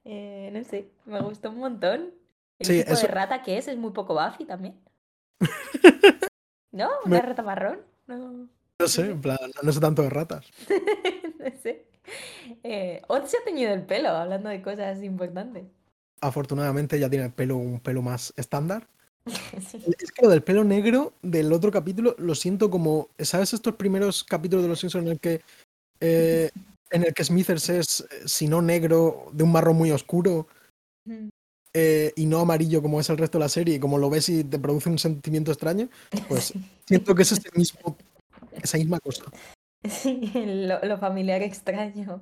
Speaker 2: Eh, no sé, me gustó un montón. El
Speaker 1: Sí,
Speaker 2: tipo
Speaker 1: eso-
Speaker 2: de rata que es, es muy poco Buffy también. (laughs) ¿No?
Speaker 1: Me-
Speaker 2: ¿Una rata marrón? No,
Speaker 1: No sé, en plan, no sé tanto de ratas. (laughs)
Speaker 2: no sé. Eh, Oz se ha teñido el pelo, hablando de cosas importantes.
Speaker 1: Afortunadamente ya tiene el pelo un pelo más estándar. (laughs)
Speaker 2: Sí.
Speaker 1: Es que lo del pelo negro del otro capítulo lo siento como, ¿sabes estos primeros capítulos de Los Simpsons en el que eh, en el que Smithers es, eh, si no negro, de un marrón muy oscuro. Eh, y no amarillo como es el resto de la serie, y como lo ves y te produce un sentimiento extraño? Pues (laughs) siento que es ese mismo, esa misma cosa.
Speaker 2: Sí, lo, lo familiar extraño.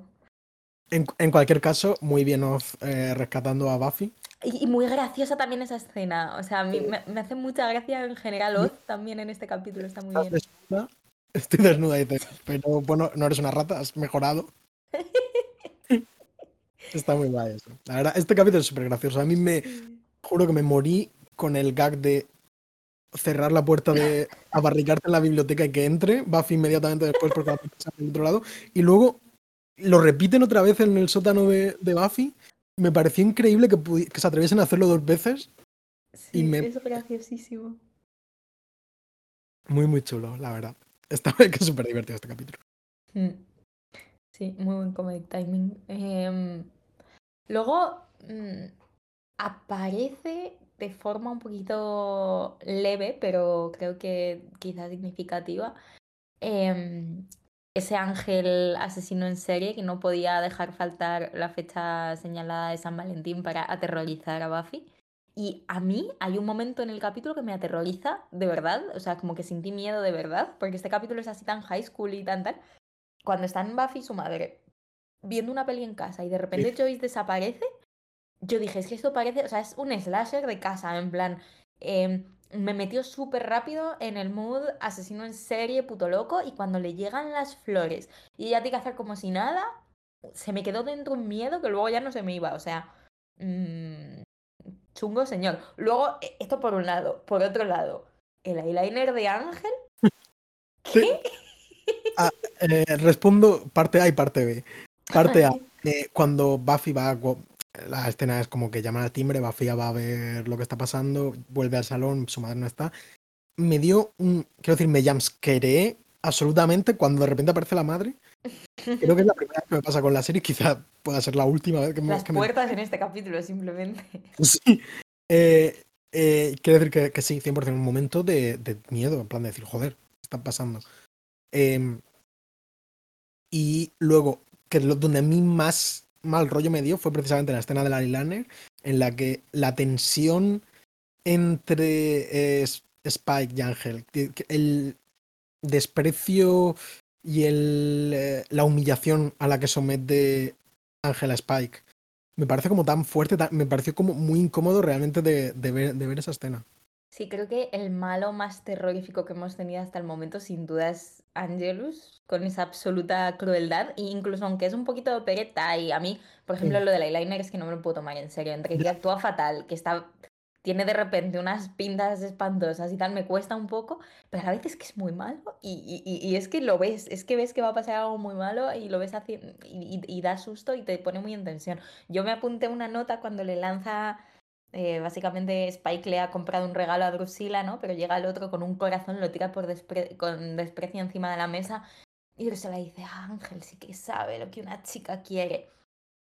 Speaker 1: En, en cualquier caso, muy bien Oz eh, rescatando a Buffy.
Speaker 2: Y, y muy graciosa también esa escena. O sea, a mí me, me hace mucha gracia en general Oz también en este capítulo, está muy bien.
Speaker 1: desnuda, estoy desnuda, dice, pero bueno, no eres una rata, has mejorado. (laughs) Está muy guay eso. La verdad, este capítulo es súper gracioso. A mí me juro que me morí con el gag de cerrar la puerta de (laughs) abarricarte en la biblioteca y que entre, Buffy inmediatamente después porque puerta está al otro lado, y luego lo repiten otra vez en el sótano de, de Buffy. Me pareció increíble que, que se atreviesen a hacerlo dos veces
Speaker 2: Sí,
Speaker 1: me-
Speaker 2: es graciosísimo.
Speaker 1: Muy, muy chulo, la verdad. Está (laughs) que es súper divertido este capítulo.
Speaker 2: Mm. Sí, muy buen comedic timing. Em, luego mm, aparece de forma un poquito leve, pero creo que quizás significativa, em, ese ángel asesino en serie que no podía dejar faltar la fecha señalada de San Valentín para aterrorizar a Buffy. Y a mí hay un momento en el capítulo que me aterroriza de verdad, o sea, como que sentí miedo de verdad, porque este capítulo es así tan high school y tan tal. Cuando están Buffy y su madre viendo una peli en casa y de repente Joyce desaparece, yo dije, es que esto parece, o sea, es un slasher de casa, en plan, em, me metió súper rápido en el mood asesino en serie, puto loco, y cuando le llegan las flores y ella tiene que hacer como si nada, se me quedó dentro un miedo que luego ya no se me iba, o sea, mm, chungo señor. Luego, e- esto por un lado, por otro lado, el eyeliner de Ángel, ¿qué?
Speaker 1: Eh, respondo parte A y parte B. Parte A. eh, cuando Buffy va, la escena es como que llaman al timbre, Buffy ya va a ver lo que está pasando, vuelve al salón, su madre no está. Me dio un, quiero decir, me jumpscareé absolutamente cuando de repente aparece la madre. Creo que es la primera vez que me pasa con la serie, quizá pueda ser la última vez que me,
Speaker 2: Las
Speaker 1: que me-
Speaker 2: puertas en este capítulo, simplemente. (laughs)
Speaker 1: Sí. Eh, eh, quiero decir que, que sí, 100% un momento de, de miedo, en plan de decir, joder, ¿qué está pasando? Em, y luego, que lo- donde a mí más mal rollo me dio fue precisamente la escena de Larry Lanner, en la que la tensión entre eh, Spike y Ángel, el desprecio y el, eh, la humillación a la que somete Ángel a Spike, me parece como tan fuerte, me pareció como muy incómodo realmente de ver esa escena.
Speaker 2: Sí, creo que el malo más terrorífico que hemos tenido hasta el momento, sin duda, es Angelus, con esa absoluta crueldad. E incluso aunque es un poquito de opereta, y a mí, por ejemplo,
Speaker 1: Sí.
Speaker 2: lo del eyeliner es que no me lo puedo tomar en serio. Entre que actúa fatal, que está. Tiene de repente unas pintas espantosas y tal, me cuesta un poco, pero a veces es que es muy malo y, y- y- es que lo ves, es que ves que va a pasar algo muy malo y lo ves haciendo y, y- y da susto y te pone muy en tensión. Yo me apunté una nota cuando le lanza eh, básicamente Spike le ha comprado un regalo a Drusilla, ¿no? Pero llega el otro con un corazón, lo tira por despre- con desprecio encima de la mesa y Drusilla dice, "Ah, Ángel sí que sabe lo que una chica quiere.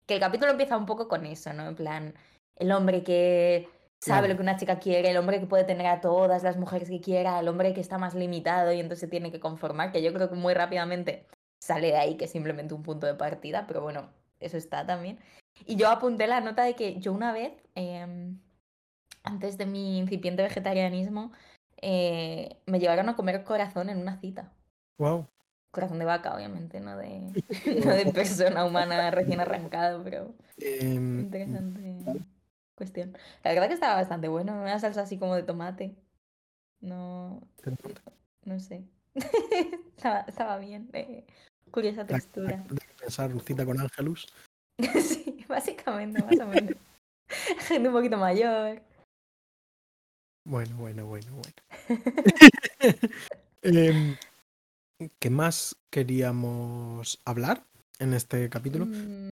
Speaker 2: Que el capítulo empieza un poco con eso, ¿no? En plan, el hombre que sabe lo que una chica quiere, el hombre que puede tener a todas las mujeres que quiera, el hombre que está más limitado y entonces se tiene que conformar, que yo creo que muy rápidamente sale de ahí, que es simplemente un punto de partida, pero bueno, eso está también. Y yo apunté la nota de que yo una vez, em, antes de mi incipiente vegetarianismo, eh, me llevaron a comer corazón en una cita.
Speaker 1: Wow.
Speaker 2: Corazón de vaca, obviamente, no de, (laughs) no de persona humana recién arrancado, pero
Speaker 1: Em,
Speaker 2: interesante cuestión. La verdad que estaba bastante bueno, una salsa así como de tomate. No, no sé. (laughs) estaba, estaba bien, eh, curiosa textura.
Speaker 1: Pensar cita con Ángelus. (laughs)
Speaker 2: sí, básicamente, más o menos. (laughs) Gente un poquito mayor.
Speaker 1: Bueno, bueno, bueno, bueno. (laughs) Em, ¿Qué más queríamos hablar en este capítulo?
Speaker 2: Mm,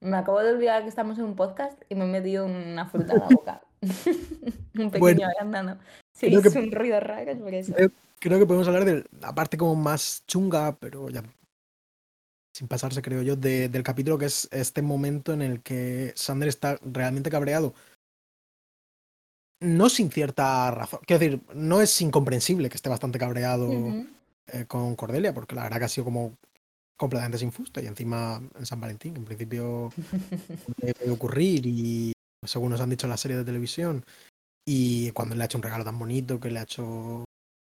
Speaker 2: Me acabo de olvidar que estamos en un podcast y me he metido una fruta en la boca. un pequeño
Speaker 1: Bueno.
Speaker 2: Sí,
Speaker 1: que-
Speaker 2: es un ruido raro, es por eso.
Speaker 1: Creo, creo que podemos hablar de la parte como más chunga, pero ya sin pasarse, creo yo, de- del capítulo, que es este momento en el que Sander está realmente cabreado. No sin cierta razón. Quiero decir, no es incomprensible que esté bastante cabreado eh, con Cordelia, porque la verdad que ha sido como completamente sin fusto y encima en San Valentín, que en principio (laughs) puede ocurrir y según nos han dicho en la serie de televisión y cuando le ha hecho un regalo tan bonito que le ha hecho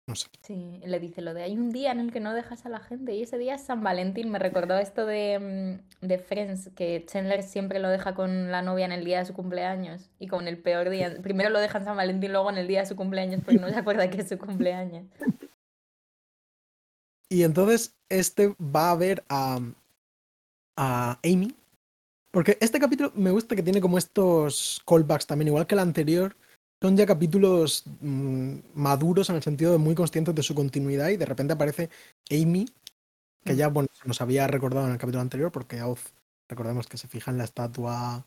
Speaker 1: no sé
Speaker 2: Sí, le dice lo de hay un día en el que no dejas a la gente y ese día es San Valentín. Me recordó esto de, mm, de Friends, que Chandler siempre lo deja con la novia en el día de su cumpleaños y con el peor día. (laughs) Primero lo deja en San Valentín, luego en el día de su cumpleaños porque no se acuerda que es su cumpleaños.
Speaker 1: y entonces este va a ver a a Amy porque este capítulo me gusta que tiene como estos callbacks también igual que el anterior son ya capítulos mm, maduros en el sentido de muy conscientes de su continuidad y de repente aparece Amy que
Speaker 2: Mm.
Speaker 1: ya bueno nos había recordado en el capítulo anterior porque Oz recordemos que se fija en la estatua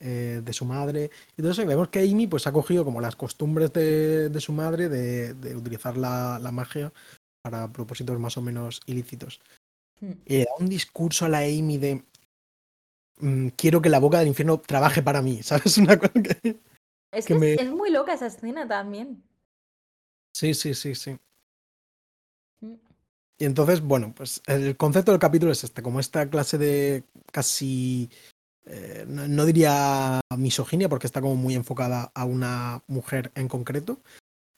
Speaker 1: eh, de su madre. Entonces vemos que Amy pues ha cogido como las costumbres de, de su madre de, de utilizar la, la, magia para propósitos más o menos ilícitos.
Speaker 2: Hmm.
Speaker 1: Y da un discurso a la Amy de mm, quiero que la boca del infierno trabaje para mí, (laughs) ¿sabes? Una cosa que...
Speaker 2: Es que, que me... es muy loca esa escena también.
Speaker 1: Sí, sí, sí, sí.
Speaker 2: Mm.
Speaker 1: Y entonces, bueno, pues el concepto del capítulo es este, como esta clase de casi, eh, no, no, diría misoginia, porque está como muy enfocada a una mujer en concreto,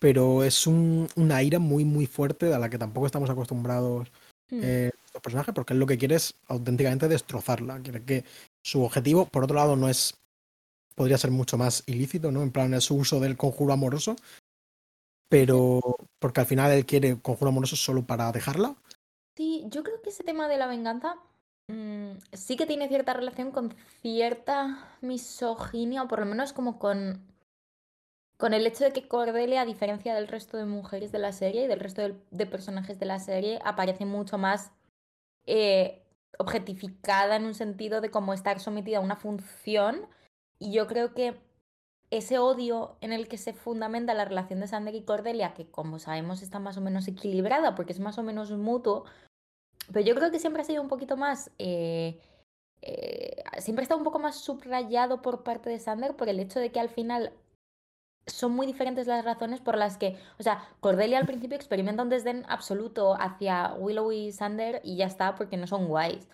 Speaker 1: pero es un, una ira muy, muy fuerte a la que tampoco estamos acostumbrados
Speaker 2: mm.
Speaker 1: eh, los personajes, porque él lo que quiere es auténticamente destrozarla, quiere que su objetivo, por otro lado, no es, podría ser mucho más ilícito, ¿no? En plan, su uso del conjuro amoroso, pero porque al final él quiere conjuro amoroso solo para dejarla.
Speaker 2: Sí, yo creo que ese tema de la venganza mmm, sí que tiene cierta relación con cierta misoginia, o por lo menos como con, con el hecho de que Cordelia, a diferencia del resto de mujeres de la serie y del resto de, personajes de la serie, aparece mucho más eh, objetificada en un sentido de cómo estar sometida a una función. Y yo creo que ese odio en el que se fundamenta la relación de Sander y Cordelia, que como sabemos está más o menos equilibrada porque es más o menos mutuo, pero yo creo que siempre ha sido un poquito más... Eh, eh, siempre está un poco más subrayado por parte de Sander por el hecho de que al final son muy diferentes las razones por las que, o sea, Cordelia al principio experimenta un desdén absoluto hacia Willow y Sander y ya está porque no son guays.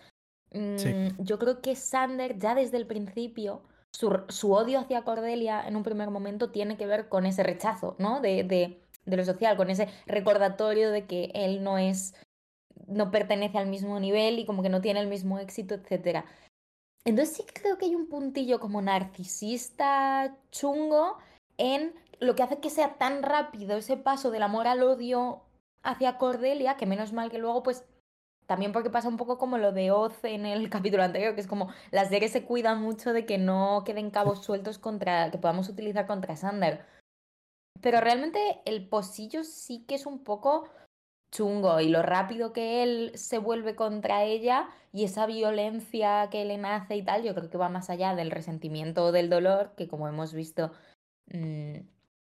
Speaker 2: Mm,
Speaker 1: Sí.
Speaker 2: Yo creo que Sander ya desde el principio su, odio hacia Cordelia en un primer momento tiene que ver con ese rechazo, ¿no? De, de, lo social, con ese recordatorio de que él no es, no pertenece al mismo nivel y como que no tiene el mismo éxito, etc. Entonces sí creo que hay un puntillo como narcisista chungo en lo que hace que sea tan rápido ese paso del amor al odio hacia Cordelia, que menos mal que luego pues también porque pasa un poco como lo de Oz en el (laughs) capítulo anterior, que es como las series se cuidan mucho de que no queden cabos (laughs) sueltos contra que podamos utilizar contra Sander. Pero realmente el posillo sí que es un poco chungo y lo rápido que él se vuelve contra ella y esa violencia que le nace y tal, yo creo que va más allá del resentimiento o del dolor, que como hemos visto mmm,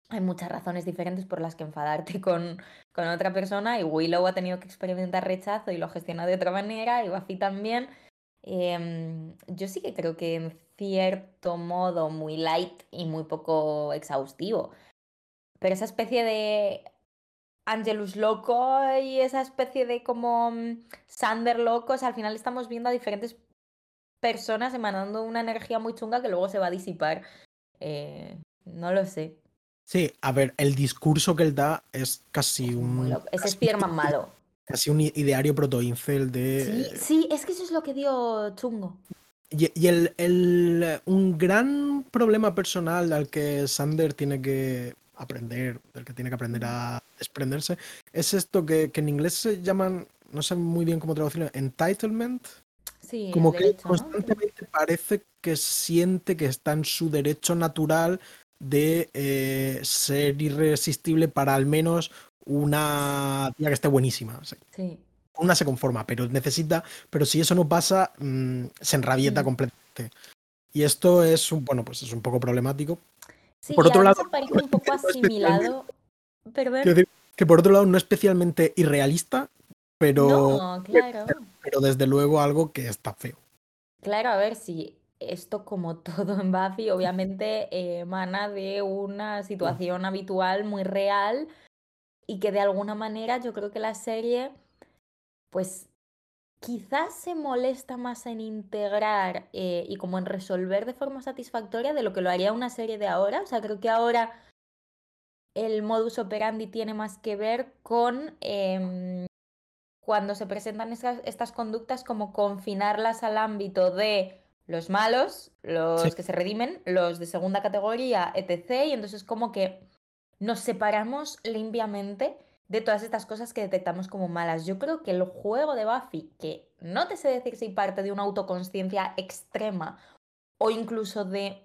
Speaker 2: hay muchas razones diferentes por las que enfadarte con, con, otra persona y Willow ha tenido que experimentar rechazo y lo gestiona de otra manera y Buffy también. Eh, yo sí que creo que en cierto modo muy light y muy poco exhaustivo. Pero esa especie de Angelus loco y esa especie de como Sander locos, al final estamos viendo a diferentes personas emanando una energía muy chunga que luego se va a disipar. Eh, no lo sé.
Speaker 1: Sí, a ver, el discurso que él da es casi un.
Speaker 2: Es Spiderman malo.
Speaker 1: Casi un ideario protoincel de.
Speaker 2: Sí, sí, es que eso es lo que dio chungo.
Speaker 1: Y, y el, el, un gran problema personal al que Sander tiene que aprender, del que tiene que aprender a desprenderse, es esto que, que en inglés se llaman, no sé muy bien cómo traducirlo, entitlement.
Speaker 2: Sí,
Speaker 1: Como que
Speaker 2: derecho,
Speaker 1: constantemente ¿no? parece que siente que está en su derecho natural de eh, ser irresistible para al menos una tía que esté buenísima.
Speaker 2: Sí.
Speaker 1: Una se conforma, pero necesita, pero si eso no pasa, mmm, se enrabieta
Speaker 2: Mm.
Speaker 1: completamente. Y esto es un, bueno, pues es un poco problemático.
Speaker 2: Sí,
Speaker 1: por
Speaker 2: y
Speaker 1: otro lado,
Speaker 2: parece (laughs) un poco
Speaker 1: no
Speaker 2: asimilado. Perdón.
Speaker 1: Quiero decir que por otro lado no especialmente irrealista, pero,
Speaker 2: No, claro.
Speaker 1: pero, pero desde luego algo que está feo.
Speaker 2: Claro, a ver si esto, como (laughs) todo en Buffy, obviamente eh, emana de una situación habitual muy real y que de alguna manera yo creo que la serie, pues quizás se molesta más en integrar eh, y como en resolver de forma satisfactoria de lo que lo haría una serie de ahora. O sea, creo que ahora el modus operandi tiene más que ver con eh, cuando se presentan estas, estas conductas como confinarlas al ámbito de los malos, los
Speaker 1: Sí.
Speaker 2: que se redimen, los de segunda categoría, etc. Y entonces como que nos separamos limpiamente de todas estas cosas que detectamos como malas. Yo creo que el juego de Buffy, que no te sé decir si parte de una autoconsciencia extrema o incluso de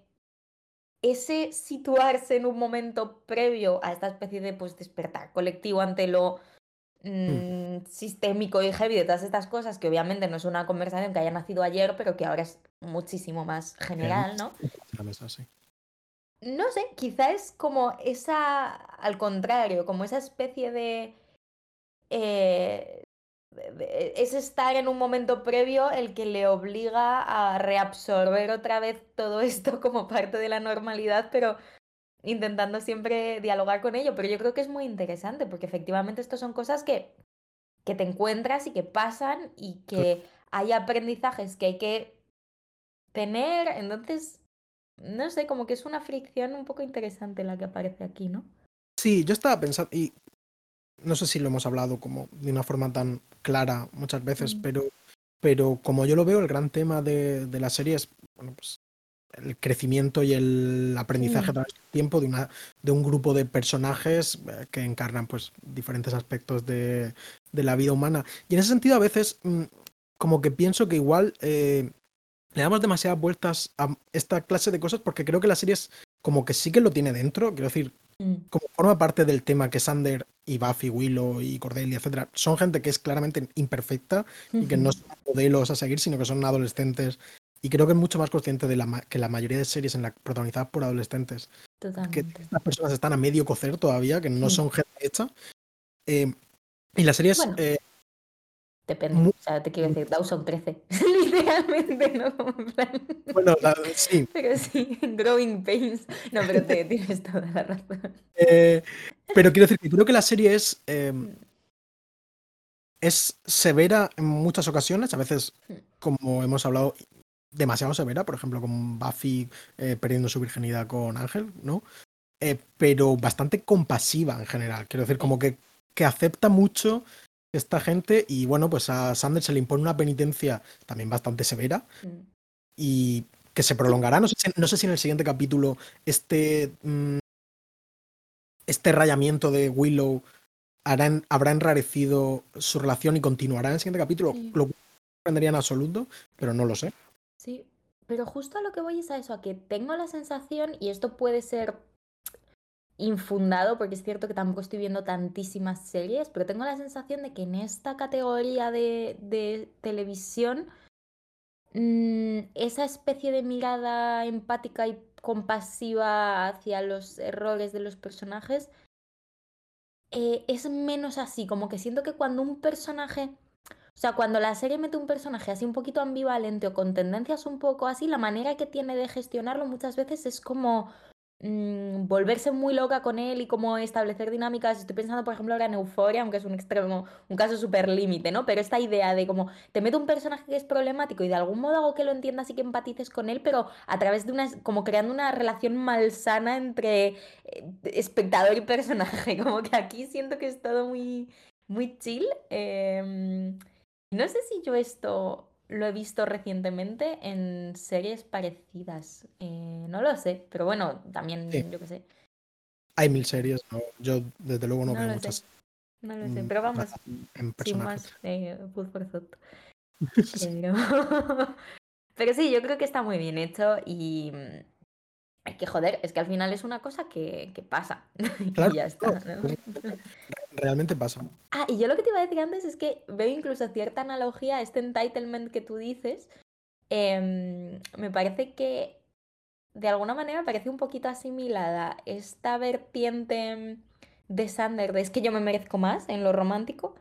Speaker 2: ese situarse en un momento previo a esta especie de pues despertar colectivo ante lo mm, sistémico y heavy de todas estas cosas, que obviamente no es una conversación que haya nacido ayer, pero que ahora es muchísimo más general, ¿no? No sé, quizá es como esa, al contrario, como esa especie de eh, es estar en un momento previo el que le obliga a reabsorber otra vez todo esto como parte de la normalidad, pero intentando siempre dialogar con ello. Pero yo creo que es muy interesante porque efectivamente esto son cosas que, que te encuentras y que pasan y que hay aprendizajes que hay que tener. Entonces, no sé, como que es una fricción un poco interesante la que aparece aquí, ¿no?
Speaker 1: Sí, yo estaba pensando, y no sé si lo hemos hablado como de una forma tan clara muchas veces, mm. pero, pero como yo lo veo, el gran tema de, de la serie es bueno, pues, el crecimiento y el aprendizaje a través del tiempo de, una, de un grupo de personajes eh, que encarnan pues, diferentes aspectos de, de, la vida humana. Y en ese sentido, a veces, mm, como que pienso que igual eh, le damos demasiadas vueltas a esta clase de cosas porque creo que la serie es como que sí que lo tiene dentro. Quiero decir, Mm. como forma parte del tema que Sander y Buffy, Willow y Cordelia, etcétera, son gente que es claramente imperfecta y que no son modelos a seguir, sino que son adolescentes. Y creo que es mucho más consciente de la, que la mayoría de series en la, protagonizadas por adolescentes. Que estas personas están a medio cocer todavía, que no mm. son gente hecha. Eh, y las series eh,
Speaker 2: Depende. O sea, te quiero decir, Dawson 13. (laughs) Literalmente, ¿no?
Speaker 1: Bueno, sí.
Speaker 2: Pero sí, Growing Pains. No, pero te (laughs) tienes toda la razón.
Speaker 1: Eh, pero quiero decir que creo que la serie es. Em, es severa en muchas ocasiones, a veces, hmm. como hemos hablado, demasiado severa, por ejemplo, con Buffy eh, perdiendo su virginidad con Ángel, ¿no? Eh, pero bastante compasiva en general. Quiero decir, como que, que acepta mucho esta gente y bueno, pues a Sanders se le impone una penitencia también bastante severa y que se prolongará. No sé, si, no sé si en el siguiente capítulo este, mm, este rayamiento de Willow habrá enrarecido su relación y continuará en el siguiente capítulo. Lo sorprendería en absoluto, pero no lo sé.
Speaker 2: Sí, pero justo a lo que voy es a eso, a que tengo la sensación, y esto puede ser infundado, porque es cierto que tampoco estoy viendo tantísimas series, pero tengo la sensación de que en esta categoría de, de televisión, mm, esa especie de mirada empática y compasiva hacia los errores de los personajes eh, es menos así, como que siento que cuando un personaje... O sea, cuando la serie mete un personaje así un poquito ambivalente o con tendencias un poco así, la manera que tiene de gestionarlo muchas veces es como Mm, volverse muy loca con él y cómo establecer dinámicas. Estoy pensando, por ejemplo, ahora en Euforia, aunque es un extremo, un caso súper límite, ¿no? Pero esta idea de como te meto un personaje que es problemático y de algún modo hago que lo entiendas y que empatices con él, pero a través de una, como creando una relación malsana entre eh, espectador y personaje. (laughs) Como que aquí siento que es todo muy, muy chill. Em, no sé si yo esto lo he visto recientemente en series parecidas. Eh, no lo sé, pero bueno, también yo qué sé.
Speaker 1: Hay mil series, yo desde luego no, veo muchas.
Speaker 2: No lo sé, mm, pero vamos, sin más eh, for thought. (laughs) (laughs) Pero... sí, yo creo que está muy bien hecho y hay que joder, es que al final es una cosa que, que pasa. (laughs) y ya está. ¿no? (laughs)
Speaker 1: realmente pasa.
Speaker 2: Ah, y yo lo que te iba a decir antes es que veo incluso cierta analogía a este entitlement que tú dices. Em, me parece que de alguna manera parece un poquito asimilada esta vertiente de Sander de es que yo me merezco más en lo romántico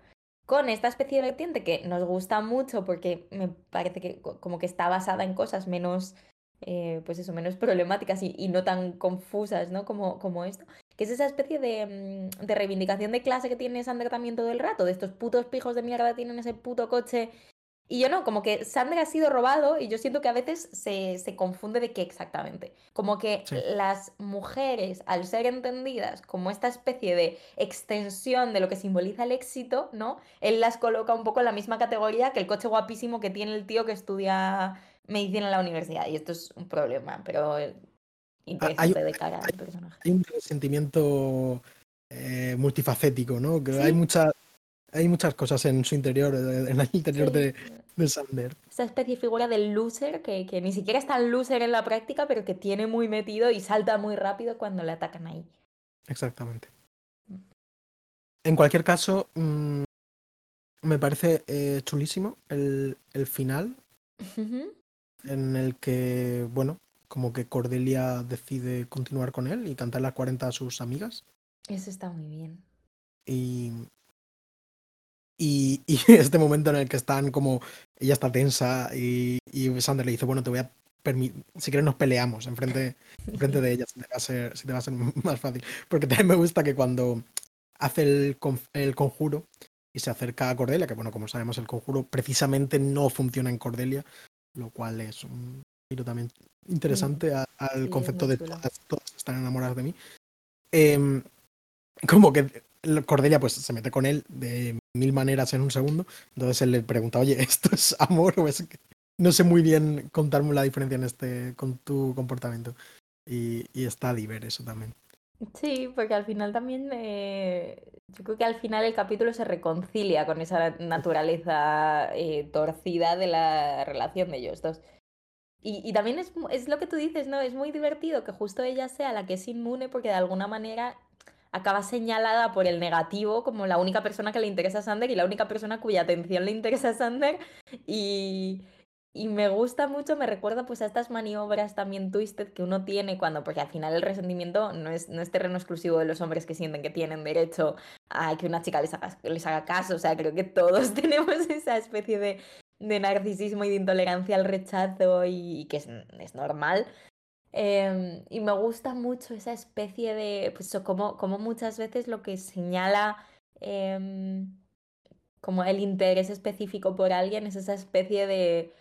Speaker 2: con esta especie de vertiente que nos gusta mucho porque me parece que como que está basada en cosas menos eh, pues eso, menos problemáticas y, y, no tan confusas, ¿no? Como, como esto que es esa especie de, mm, de reivindicación de clase que tiene Sander también todo el rato, de estos putos pijos de mierda tienen ese puto coche. Y yo no, como que Sander ha sido robado y yo siento que a veces se, se confunde de qué exactamente. Como que las mujeres, al ser entendidas como esta especie de extensión de lo que simboliza el éxito, ¿no? Él las coloca un poco en la misma categoría que el coche guapísimo que tiene el tío que estudia medicina en la universidad. Y esto es un problema, pero hay, de cara
Speaker 1: Hay un sentimiento eh, multifacético, ¿no? Que hay muchas hay muchas cosas en su interior, en el interior de, de, Sander.
Speaker 2: Esa especie de figura del loser que, que, ni siquiera es tan loser en la práctica, pero que tiene muy metido y salta muy rápido cuando le atacan ahí.
Speaker 1: Exactamente. En cualquier caso, mm, me parece eh, chulísimo el, el final
Speaker 2: Ujú.
Speaker 1: En el que, bueno, como que Cordelia decide continuar con él y cantar las 40 a sus amigas.
Speaker 2: Eso está muy bien.
Speaker 1: Y, y, y (laughs) este momento en el que están como, ella está tensa y, y Sander le dice, bueno, te voy a permitir, si quieres nos peleamos enfrente, enfrente de ella, si te, va a ser, si te va a ser (laughs) más fácil. Porque también me gusta que cuando hace el, el conjuro y se acerca a Cordelia, que bueno, como sabemos el conjuro precisamente no funciona en Cordelia, lo cual es un giro también interesante a- al
Speaker 2: Sí,
Speaker 1: concepto de todas, todas están enamoradas de mí. Em, como que Cordelia pues se mete con él de mil maneras en un segundo, entonces él le pregunta, oye, (laughs) ¿esto es amor o es que-?" No sé muy bien contarme la diferencia en este con tu comportamiento. Y, y está diver eso también.
Speaker 2: Sí, porque al final también yo creo que al final el capítulo se reconcilia con esa naturaleza eh, torcida de la relación de ellos dos. Y, y también es, es lo que tú dices, ¿no? Es muy divertido que justo ella sea la que es inmune porque de alguna manera acaba señalada por el negativo como la única persona que le interesa a Sander y la única persona cuya atención le interesa a Sander. Y, y me gusta mucho, me recuerda pues a estas maniobras también twisted que uno tiene cuando, porque al final el resentimiento no es, no es terreno exclusivo de los hombres que sienten que tienen derecho a que una chica les haga, les haga caso. O sea, creo que todos (laughs) tenemos esa especie de, de narcisismo y de intolerancia al rechazo y, que es, es normal. Em, y me gusta mucho esa especie de, pues como, como muchas veces lo que señala em, como el interés específico por alguien es esa especie de,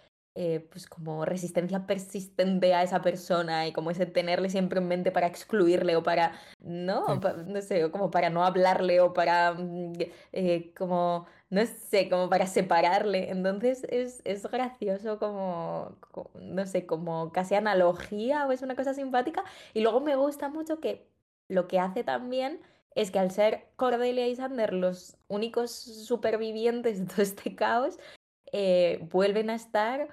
Speaker 2: eh, pues como resistencia persistente a esa persona y como ese tenerle siempre en mente para excluirle o para, ¿no?
Speaker 1: Sí.
Speaker 2: Pa- no sé, o como para no hablarle o para, mm, eh, como, no sé, como para separarle. Entonces es, es gracioso como, co- no sé, como casi analogía o es una cosa simpática. Y luego me gusta mucho que lo que hace también es que al ser Cordelia y Sander los únicos supervivientes de todo este caos, eh, vuelven a estar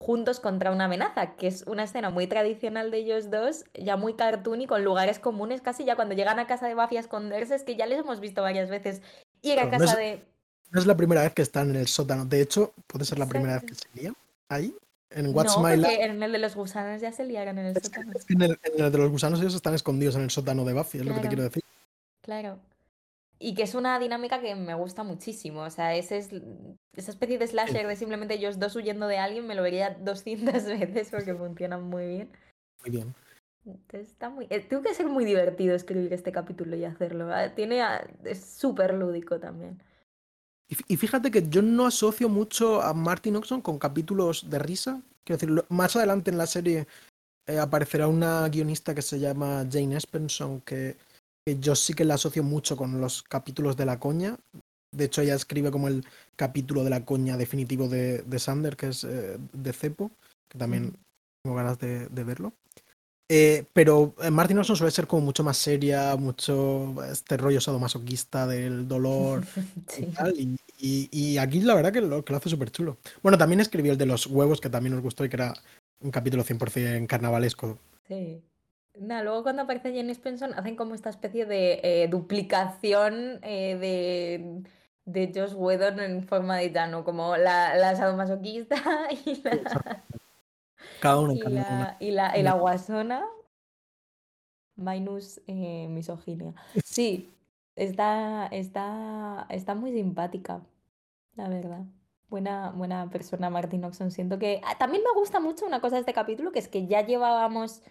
Speaker 2: juntos contra una amenaza, que es una escena muy tradicional de ellos dos, ya muy cartoon y con lugares comunes, casi ya cuando llegan a casa de Buffy a esconderse, es que ya les hemos visto varias veces ir a
Speaker 1: no
Speaker 2: casa
Speaker 1: es-
Speaker 2: de...
Speaker 1: No es la primera vez que están en el sótano. De hecho, puede ser la primera vez que se lían ahí. En What's
Speaker 2: No,
Speaker 1: My Life.
Speaker 2: en el de los gusanos ya se liaron en el
Speaker 1: Es que,
Speaker 2: sótano.
Speaker 1: es que en, el, en el de los gusanos ellos están escondidos en el sótano de Buffy, es lo que te quiero decir.
Speaker 2: Claro. Y que es una dinámica que me gusta muchísimo. O sea, ese es, esa especie de slasher de simplemente ellos dos huyendo de alguien, me lo vería 200 (laughs) veces porque funciona muy bien.
Speaker 1: Muy bien.
Speaker 2: Entonces está muy... eh, Tengo que ser muy divertido escribir este capítulo y hacerlo. ah, Tiene... ah, Es súper lúdico también.
Speaker 1: Y, fí- y fíjate que yo no asocio mucho a Martin Oxon con capítulos de risa. Quiero decir, más adelante en la serie eh, aparecerá una guionista que se llama Jane Espenson, que, que yo sí que la asocio mucho con los capítulos de la coña. De hecho, ella escribe como el capítulo de la coña definitivo de, de Sander, que es eh, de Cepo, que también tengo ganas de, de verlo. Eh, pero eh, Martin Olson suele ser como mucho más seria, mucho este rollo sadomasoquista del dolor (laughs) y tal. Y, y- y aquí la verdad que lo, que lo hace súper chulo. Bueno, también escribió el de los huevos, que también nos gustó y que era un capítulo 100% carnavalesco.
Speaker 2: Sí. Luego cuando aparece Jenny Spenson hacen como esta especie de eh, duplicación eh, de, de Josh Whedon en forma de Llano, como la, la sadomasoquista (laughs) y la,
Speaker 1: Cada uno
Speaker 2: y
Speaker 1: encarna una.
Speaker 2: la, y la, y la guasona minus eh, misoginia. Sí, está, está, está muy simpática, la verdad. Buena, buena persona Martin Oxon. Siento que ah, también me gusta mucho una cosa de este capítulo, que es que ya llevábamos,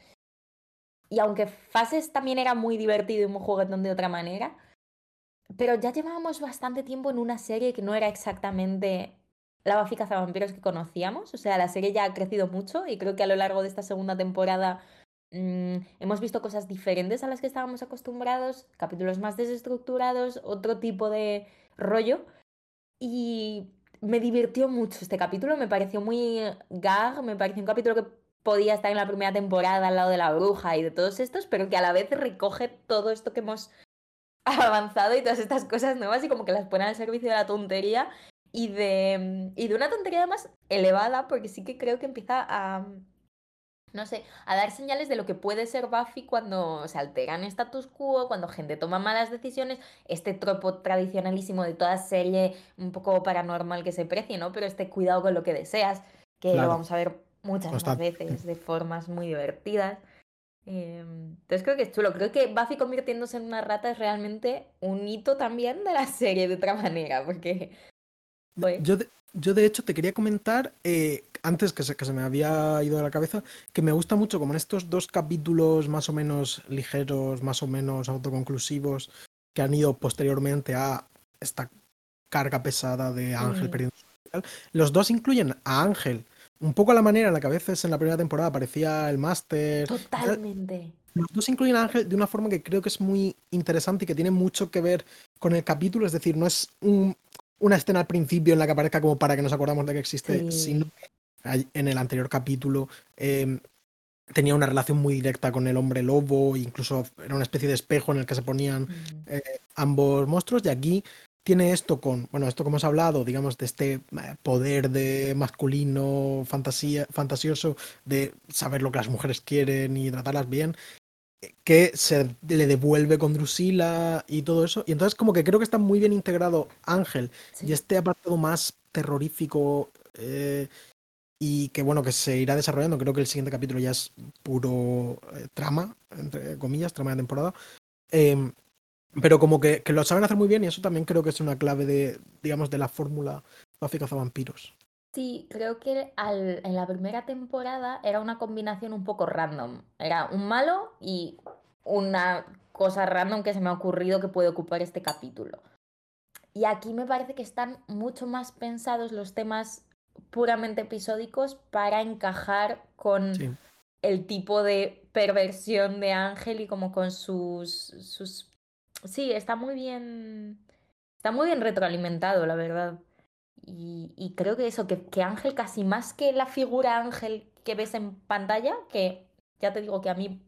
Speaker 2: y aunque Fases también era muy divertido y muy juguetón de otra manera, pero ya llevábamos bastante tiempo en una serie que no era exactamente la Buffy Cazavampiros que conocíamos. O sea, la serie ya ha crecido mucho y creo que a lo largo de esta segunda temporada mm, hemos visto cosas diferentes a las que estábamos acostumbrados, capítulos más desestructurados, otro tipo de rollo. Y me divirtió mucho este capítulo, me pareció muy gag, me pareció un capítulo que podía estar en la primera temporada al lado de la bruja y de todos estos, pero que a la vez recoge todo esto que hemos (laughs) avanzado y todas estas cosas nuevas y como que las pone al servicio de la tontería y de, y de una tontería además elevada, porque sí que creo que empieza a, no sé, a dar señales de lo que puede ser Buffy cuando se alteran status quo, cuando gente toma malas decisiones, este tropo tradicionalísimo de toda serie un poco paranormal que se precie, ¿no? Pero este cuidado con lo que deseas, que lo vamos a ver muchas más veces de formas muy divertidas. Em, entonces creo que es chulo. Creo que Buffy convirtiéndose en una rata es realmente un hito también de la serie de otra manera, porque...
Speaker 1: Yo, de, yo de hecho te quería comentar, eh, antes que se, que se me había ido de la cabeza, que me gusta mucho como en estos dos capítulos más o menos ligeros, más o menos autoconclusivos, que han ido posteriormente a esta carga pesada de Ángel mm. Los dos incluyen a Ángel un poco a la manera en la que a veces en la primera temporada aparecía el máster.
Speaker 2: Totalmente.
Speaker 1: Los dos incluyen a Ángel de una forma que creo que es muy interesante y que tiene mucho que ver con el capítulo. Es decir, no es una escena al principio en la que aparezca como para que nos acordamos de que existe, sino que en el anterior capítulo em, tenía una relación muy directa con el hombre lobo, incluso era una especie de espejo en el que se ponían mm. eh, ambos monstruos. Y aquí tiene esto con, bueno, esto como hemos hablado, digamos, de este eh, poder de masculino, fantasía, fantasioso, de saber lo que las mujeres quieren y tratarlas bien, que se le devuelve con Drusila y todo eso. Y entonces como que creo que está muy bien integrado Ángel y este apartado más terrorífico eh, y que bueno, que se irá desarrollando. Creo que el siguiente capítulo ya es puro eh, trama, entre comillas, trama de temporada. Em, pero como que, lo saben hacer muy bien y eso también creo que es una clave de, digamos, de la fórmula Buffy vampiros.
Speaker 2: Sí, creo que en la primera temporada era una combinación un poco random. Era un malo y una cosa random que se me ha ocurrido que puede ocupar este capítulo. Y aquí me parece que están mucho más pensados los temas puramente episódicos para encajar con el tipo de perversión de Ángel y como con sus, sus Sí, está muy bien. Está muy bien retroalimentado, la verdad. Y, creo que eso, que, que, Ángel casi más que la figura Ángel que ves en pantalla, que ya te digo que a mí,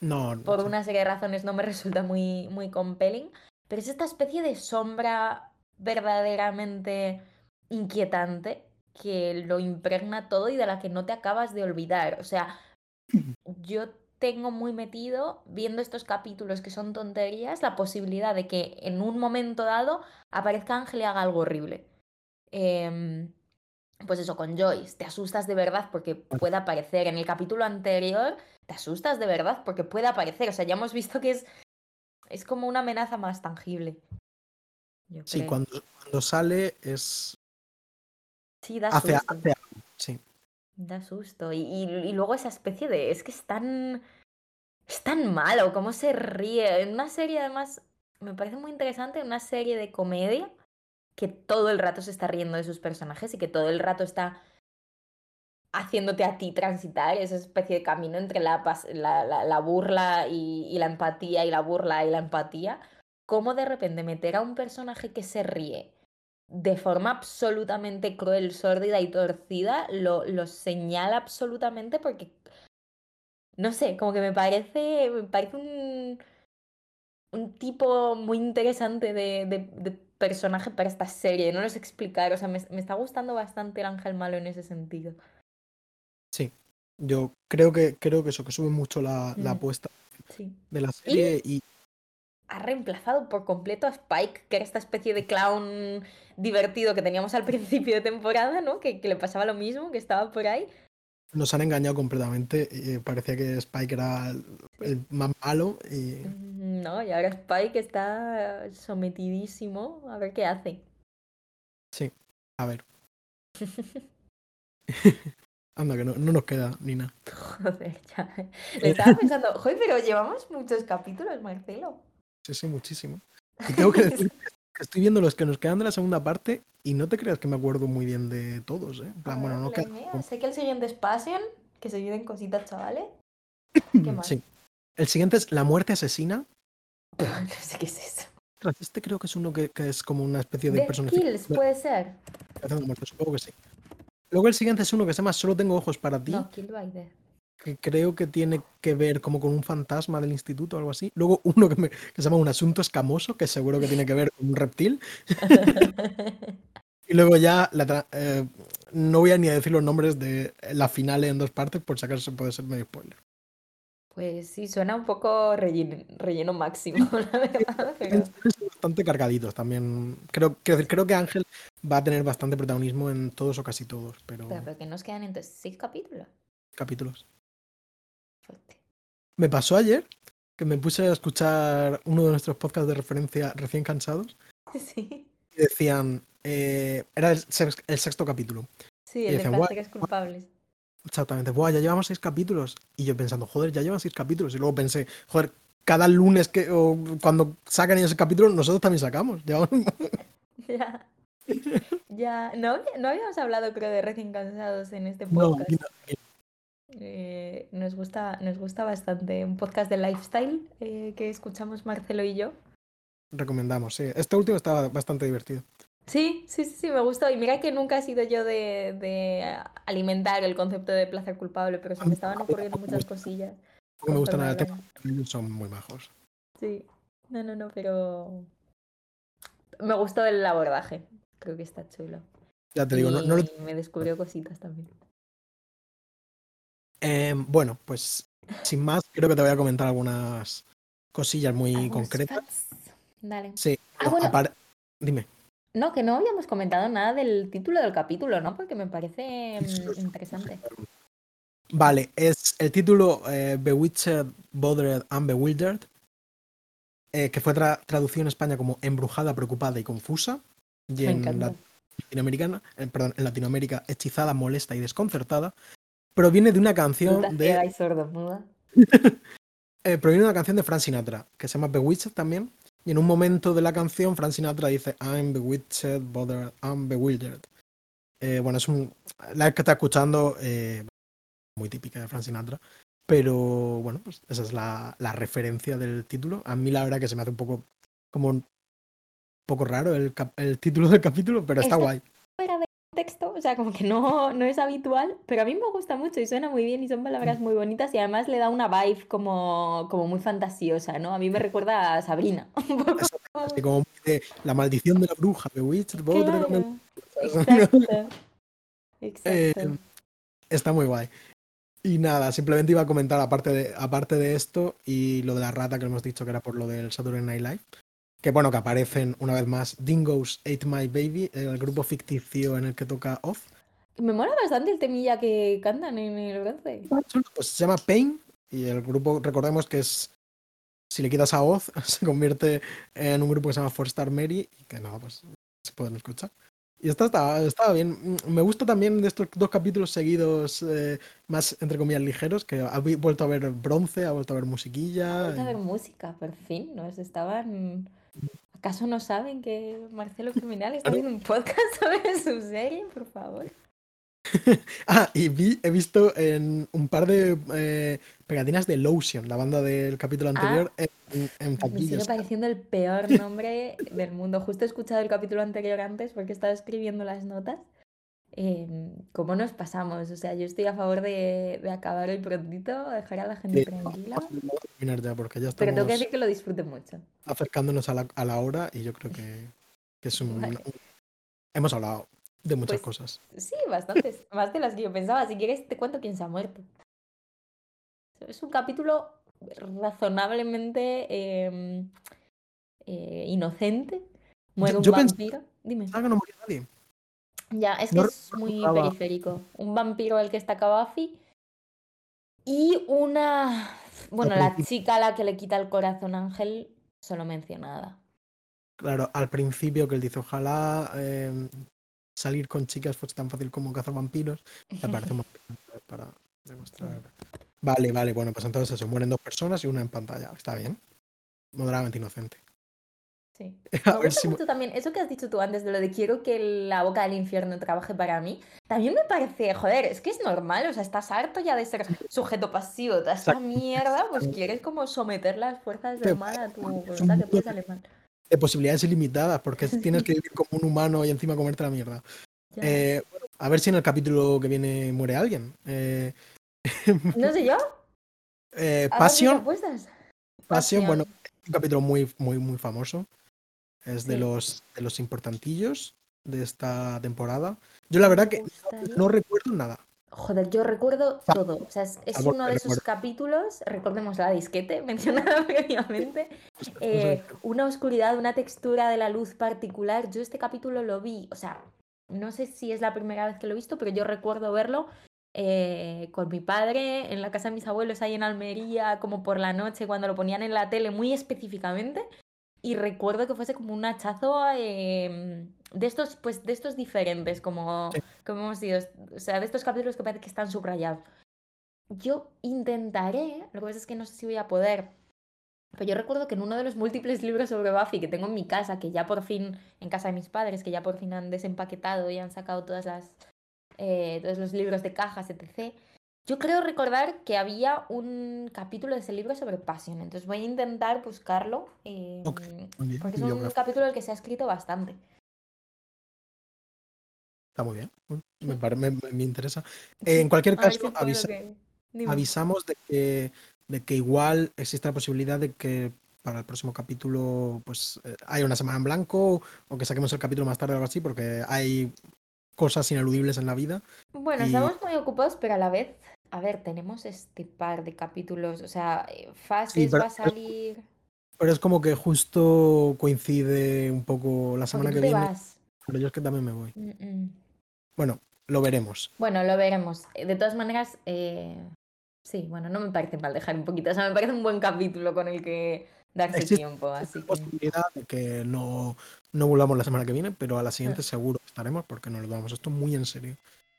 Speaker 1: no,
Speaker 2: por una serie de razones, no me (laughs) resulta muy, muy compelling, pero es esta especie de sombra verdaderamente inquietante que lo impregna todo y de la que no te acabas de olvidar. O sea, (laughs) yo tengo muy metido, viendo estos capítulos que son tonterías, la posibilidad de que en un momento dado aparezca Ángel y haga algo horrible. Em, pues eso, con Joyce, te asustas de verdad porque puede aparecer. En el capítulo anterior, te asustas de verdad porque puede aparecer. O sea, ya hemos visto que es, es como una amenaza más tangible.
Speaker 1: sí, cuando, cuando, sale es...
Speaker 2: Sí, da
Speaker 1: hace, sí.
Speaker 2: Da susto. Y, y, luego esa especie de. Es que es tan. Es tan malo, cómo se ríe. En una serie, además, me parece muy interesante, una serie de comedia, que todo el rato se está riendo de sus personajes y que todo el rato está haciéndote a ti transitar esa especie de camino entre la, la, la, burla y, y, la empatía y la burla y la empatía. Cómo de repente meter a un personaje que se ríe de forma absolutamente cruel, sórdida y torcida, lo, lo señala absolutamente porque, no sé, como que me parece, me parece un, un tipo muy interesante de, de, personaje para esta serie, no lo sé explicar, o sea, me, me, está gustando bastante el ángel malo en ese sentido.
Speaker 1: Sí, yo creo que, creo que eso, que sube mucho la, la apuesta de la serie y
Speaker 2: ha reemplazado por completo a Spike, que era esta especie de clown divertido que teníamos al (laughs) principio de temporada, ¿no? Que, le pasaba lo mismo, que estaba por ahí.
Speaker 1: Nos han engañado completamente. Y parecía que Spike era el más malo. Y...
Speaker 2: Mm, no, y ahora Spike está sometidísimo. A ver qué hace.
Speaker 1: Sí, a ver. (laughs) (laughs) Anda, que no, no, nos queda ni nada.
Speaker 2: Joder, ya. Le estaba pensando, joder, pero llevamos muchos capítulos, Marcelo.
Speaker 1: Sí, sí, muchísimo. Y tengo que decir (laughs) que estoy viendo los que nos quedan de la segunda parte y no te creas que me acuerdo muy bien de todos, ¿eh? bueno, no
Speaker 2: Sé que el siguiente es Passion, que se vienen cositas, chavales.
Speaker 1: ¿Qué (clears throat) más? Sí. El siguiente es La muerte asesina. (laughs)
Speaker 2: no sé qué es eso.
Speaker 1: Este creo que es uno que, que es como una especie de
Speaker 2: personaje. Kills, puede ser.
Speaker 1: Supongo que sí. Luego el siguiente es uno que se llama Solo tengo ojos para ti.
Speaker 2: No, Kill by Death
Speaker 1: que creo que tiene que ver como con un fantasma del instituto o algo así. Luego uno que, se llama Un asunto escamoso, que seguro que tiene que ver con un reptil. (laughs) y luego ya, la, eh, no voy a ni a decir los nombres de la final en dos partes, por si acaso puede ser medio spoiler.
Speaker 2: Pues sí, suena un poco relleno, relleno máximo, (laughs) la verdad. Pero...
Speaker 1: Bastante cargaditos también. Creo, creo, creo que Ángel va a tener bastante protagonismo en todos o casi todos, pero...
Speaker 2: Pero, pero que nos quedan entonces seis capítulos.
Speaker 1: Capítulos. Me pasó ayer que me puse a escuchar uno de nuestros podcasts de referencia recién cansados (laughs)
Speaker 2: Sí.
Speaker 1: y decían, eh, era el, sex- el sexto capítulo.
Speaker 2: Sí,
Speaker 1: Y
Speaker 2: el de
Speaker 1: dicen, "Guau,
Speaker 2: placeres culpables.
Speaker 1: Exactamente, Buah, ya llevamos seis capítulos. Y yo pensando, joder, ya llevan seis capítulos. Y luego pensé, joder, cada lunes que o cuando sacan ellos el capítulo, nosotros también sacamos.
Speaker 2: Ya. (laughs) Ya. No, no habíamos hablado, creo, de recién cansados en este podcast.
Speaker 1: no,
Speaker 2: Eh, nos gusta, nos gusta bastante. Un podcast de lifestyle eh, que escuchamos Marcelo y yo.
Speaker 1: recomendamos, sí. Este último estaba bastante divertido.
Speaker 2: Sí, sí, sí, sí, me gustó. Y mira que nunca he sido yo de, de alimentar el concepto de placer culpable, pero se me estaban ocurriendo muchas cosillas.
Speaker 1: No me gusta nada el tema, ellos son muy majos.
Speaker 2: Sí, no, no, no, pero me gustó el abordaje. Creo que está chulo.
Speaker 1: Ya te digo, no, no lo-
Speaker 2: me descubrió cositas también.
Speaker 1: Eh, bueno, pues sin más, creo que te voy a comentar algunas cosillas muy
Speaker 2: Algunos
Speaker 1: concretas.
Speaker 2: facts. Dale.
Speaker 1: Sí,
Speaker 2: Ah, bueno.
Speaker 1: dime.
Speaker 2: No, que no habíamos comentado nada del título del capítulo, ¿no? Porque me parece mm, interesante.
Speaker 1: Vale, es el título eh, Bewitched, Bothered and Bewildered, eh, que fue tra- traducido en España como Embrujada, Preocupada y Confusa, y
Speaker 2: Me
Speaker 1: en. Latinoamericana, eh, perdón, en Latinoamérica Hechizada, Molesta y Desconcertada, proviene de una canción de
Speaker 2: y sordomuda. (laughs)
Speaker 1: eh, proviene de una canción de Frank Sinatra, que se llama Bewitched también, y en un momento de la canción Frank Sinatra dice I'm bewitched, bothered, and bewildered. Eh, bueno, es un, la que está escuchando, eh, muy típica de Frank Sinatra, pero bueno, pues esa es la, la referencia del título. A mí la verdad que se me hace un poco como un poco raro el, cap- el título del capítulo, pero está
Speaker 2: Está-
Speaker 1: guay.
Speaker 2: Fuera de texto, o sea, como que no, no es habitual, pero a mí me gusta mucho y suena muy bien y son palabras muy bonitas y además le da una vibe como, como muy fantasiosa, ¿no? A mí me recuerda a Sabrina. (laughs) Un poco como-
Speaker 1: Así como de la maldición de la bruja, bothered, and
Speaker 2: Claro. Exacto. (laughs) Exacto.
Speaker 1: Eh, Está muy guay. Y nada, simplemente iba a comentar aparte de, aparte de esto y lo de la rata que hemos dicho que era por lo del Saturday Night Live. Que bueno, que aparecen una vez más Dingoes Ate My Baby, el grupo ficticio en el que toca Oz.
Speaker 2: Me mola bastante el temilla que cantan en el bronce.
Speaker 1: Pues se llama Pain y el grupo, recordemos que es, si le quitas a Oz, (laughs) se convierte en un grupo que se llama Four Star Mary y que nada, pues se pueden escuchar. Y esta estaba, estaba bien. Me gusta también de estos dos capítulos seguidos eh, más, entre comillas, ligeros, que ha vuelto a ver bronce, ha vuelto a ver musiquilla.
Speaker 2: Vamos a
Speaker 1: y-
Speaker 2: ver música, por fin. Nos estaban. ¿Acaso no saben que Marcelo Criminal está haciendo un podcast (laughs) sobre su serie? Por favor. (laughs)
Speaker 1: Ah, y vi, he visto en un par de eh, pegatinas de Lotion, la banda del capítulo anterior, en, en
Speaker 2: Ah. Me sigue pareciendo el peor nombre del mundo. Justo he escuchado el capítulo anterior antes porque estaba escribiendo las notas. Em, ¿Cómo nos pasamos? O sea, yo estoy a favor de, de acabar hoy prontito, dejar a la gente
Speaker 1: Sí,
Speaker 2: tranquila.
Speaker 1: Terminar ya, porque ya
Speaker 2: Pero tengo que
Speaker 1: estamos
Speaker 2: decir que lo disfrute mucho.
Speaker 1: acercándonos a la, a la hora y yo creo que, que es un, (laughs)
Speaker 2: Vale.
Speaker 1: Hemos hablado de muchas
Speaker 2: Pues-
Speaker 1: cosas.
Speaker 2: Sí, bastantes. (laughs) Más de las que yo pensaba. Si quieres, te cuento quién se ha muerto. Es un capítulo razonablemente em, eh, inocente. Muere un
Speaker 1: yo
Speaker 2: vampiro. Dime.
Speaker 1: Ah, que no murió nadie.
Speaker 2: Ya, es que
Speaker 1: No
Speaker 2: es muy periférico. Un vampiro al que está Buffy y una... Bueno, la
Speaker 1: principio-
Speaker 2: chica a la que le quita el corazón a Ángel, solo mencionada.
Speaker 1: Claro, al principio que él dice, ojalá eh, salir con chicas fuese tan fácil como cazar vampiros, me parece un (laughs) para demostrar. Vale, vale, bueno, pues entonces eso, mueren dos personas y una en pantalla. Está bien. Moderadamente inocente.
Speaker 2: Sí. (laughs)
Speaker 1: A
Speaker 2: Me
Speaker 1: ver
Speaker 2: gusta
Speaker 1: si-
Speaker 2: mucho también eso que has dicho tú antes de lo de quiero que la boca del infierno trabaje para mí. También me parece, joder, es que es normal, o sea, estás harto ya de ser sujeto pasivo, toda esta mierda, pues quieres como someter las fuerzas del mal a tu voluntad, que
Speaker 1: mundo
Speaker 2: puede salir mal.
Speaker 1: de posibilidades ilimitadas, porque (laughs) tienes que vivir como un humano y encima comerte la mierda. Eh, bueno, a ver si en el capítulo que viene muere alguien. Eh, (laughs)
Speaker 2: No sé yo.
Speaker 1: eh,
Speaker 2: ¿haces mis
Speaker 1: Passion,
Speaker 2: apuestas?
Speaker 1: Passion, bueno, un capítulo muy, muy, muy famoso. Es de los de los importantillos. de esta temporada. Yo la verdad que no recuerdo nada.
Speaker 2: Joder, yo recuerdo todo. O sea, es, uno de esos capítulos, recordemos la disquete (laughs) mencionada previamente, eh, una oscuridad, una textura de la luz particular. Yo este capítulo lo vi, o sea, no sé si es la primera vez que lo he visto, pero yo recuerdo verlo eh, con mi padre en la casa de mis abuelos ahí en Almería, como por la noche, cuando lo ponían en la tele muy específicamente. Y recuerdo que fuese como un hachazo em, de estos, pues, de estos diferentes, como, como hemos dicho, o sea, de estos capítulos que parece que están subrayados. Yo intentaré, lo que pasa es que no sé si voy a poder, pero yo recuerdo que en uno de los múltiples libros sobre Buffy que tengo en mi casa, que ya por fin, en casa de mis padres, que ya por fin han desempaquetado y han sacado todas las, eh, todos los libros de cajas, etc., yo creo recordar que había un capítulo de ese libro sobre Passion, entonces voy a intentar buscarlo, em, porque es un capítulo del que se ha escrito bastante.
Speaker 1: Está muy bien, (laughs) me, me, interesa. en cualquier caso, avisamos de que, de que igual existe la posibilidad de que para el próximo capítulo pues eh, haya una semana en blanco o que saquemos el capítulo más tarde o algo así, porque hay cosas ineludibles en la vida.
Speaker 2: Bueno, estamos muy ocupados, pero a la vez a ver, tenemos este par de capítulos, o sea, eh, fases va a salir.
Speaker 1: Pero es como que justo coincide un poco la semana que viene. Vas? Pero yo es que también me voy. Bueno, lo veremos.
Speaker 2: Bueno, lo veremos. De todas maneras, eh, sí, bueno, no me parece mal dejar un poquito. O sea, me parece un buen capítulo con el que darse tiempo. Así que...
Speaker 1: posibilidad de que no, no volvamos la semana que viene, pero a la siguiente seguro estaremos porque nos lo damos esto muy en serio.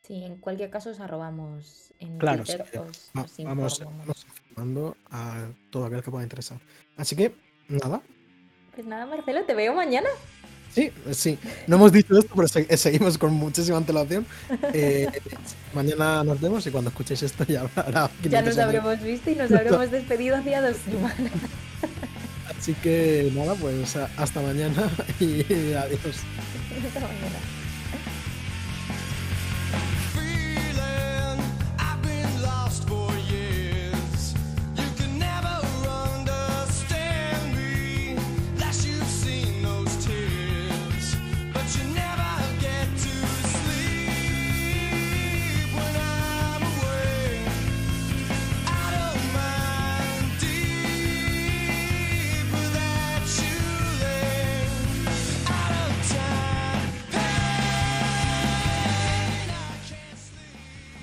Speaker 2: Sí, en cualquier caso os arrobamos en
Speaker 1: claro, Twitter. vamos, informando a todo aquel que pueda interesar. Así que, nada.
Speaker 2: Pues nada, Marcelo, te veo mañana.
Speaker 1: Sí, sí. No hemos dicho esto, pero seguimos con muchísima antelación. (laughs) Eh, mañana nos vemos y cuando escuchéis esto ya habrá.
Speaker 2: Ya nos habremos visto y nos habremos despedido hacía dos semanas.
Speaker 1: Así que nada, pues hasta mañana y (laughs) adiós.
Speaker 2: Hasta mañana.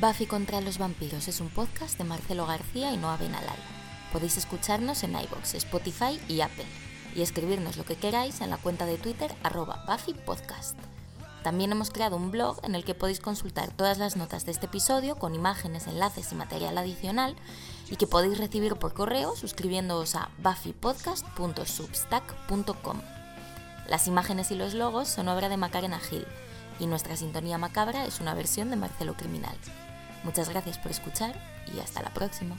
Speaker 2: Buffy contra los vampiros es un podcast de Marcelo García y Noa Benalal. Podéis escucharnos en iBox, Spotify y Apple y escribirnos lo que queráis en la cuenta de Twitter arroba Buffy Podcast. También hemos creado un blog en el que podéis consultar todas las notas de este episodio con imágenes, enlaces y material adicional y que podéis recibir por correo suscribiéndoos a buffypodcast.substack.com. Las imágenes y los logos son obra de Macarena Gil y nuestra sintonía macabra es una versión de Marcelo Criminal. Muchas gracias por escuchar y hasta la próxima.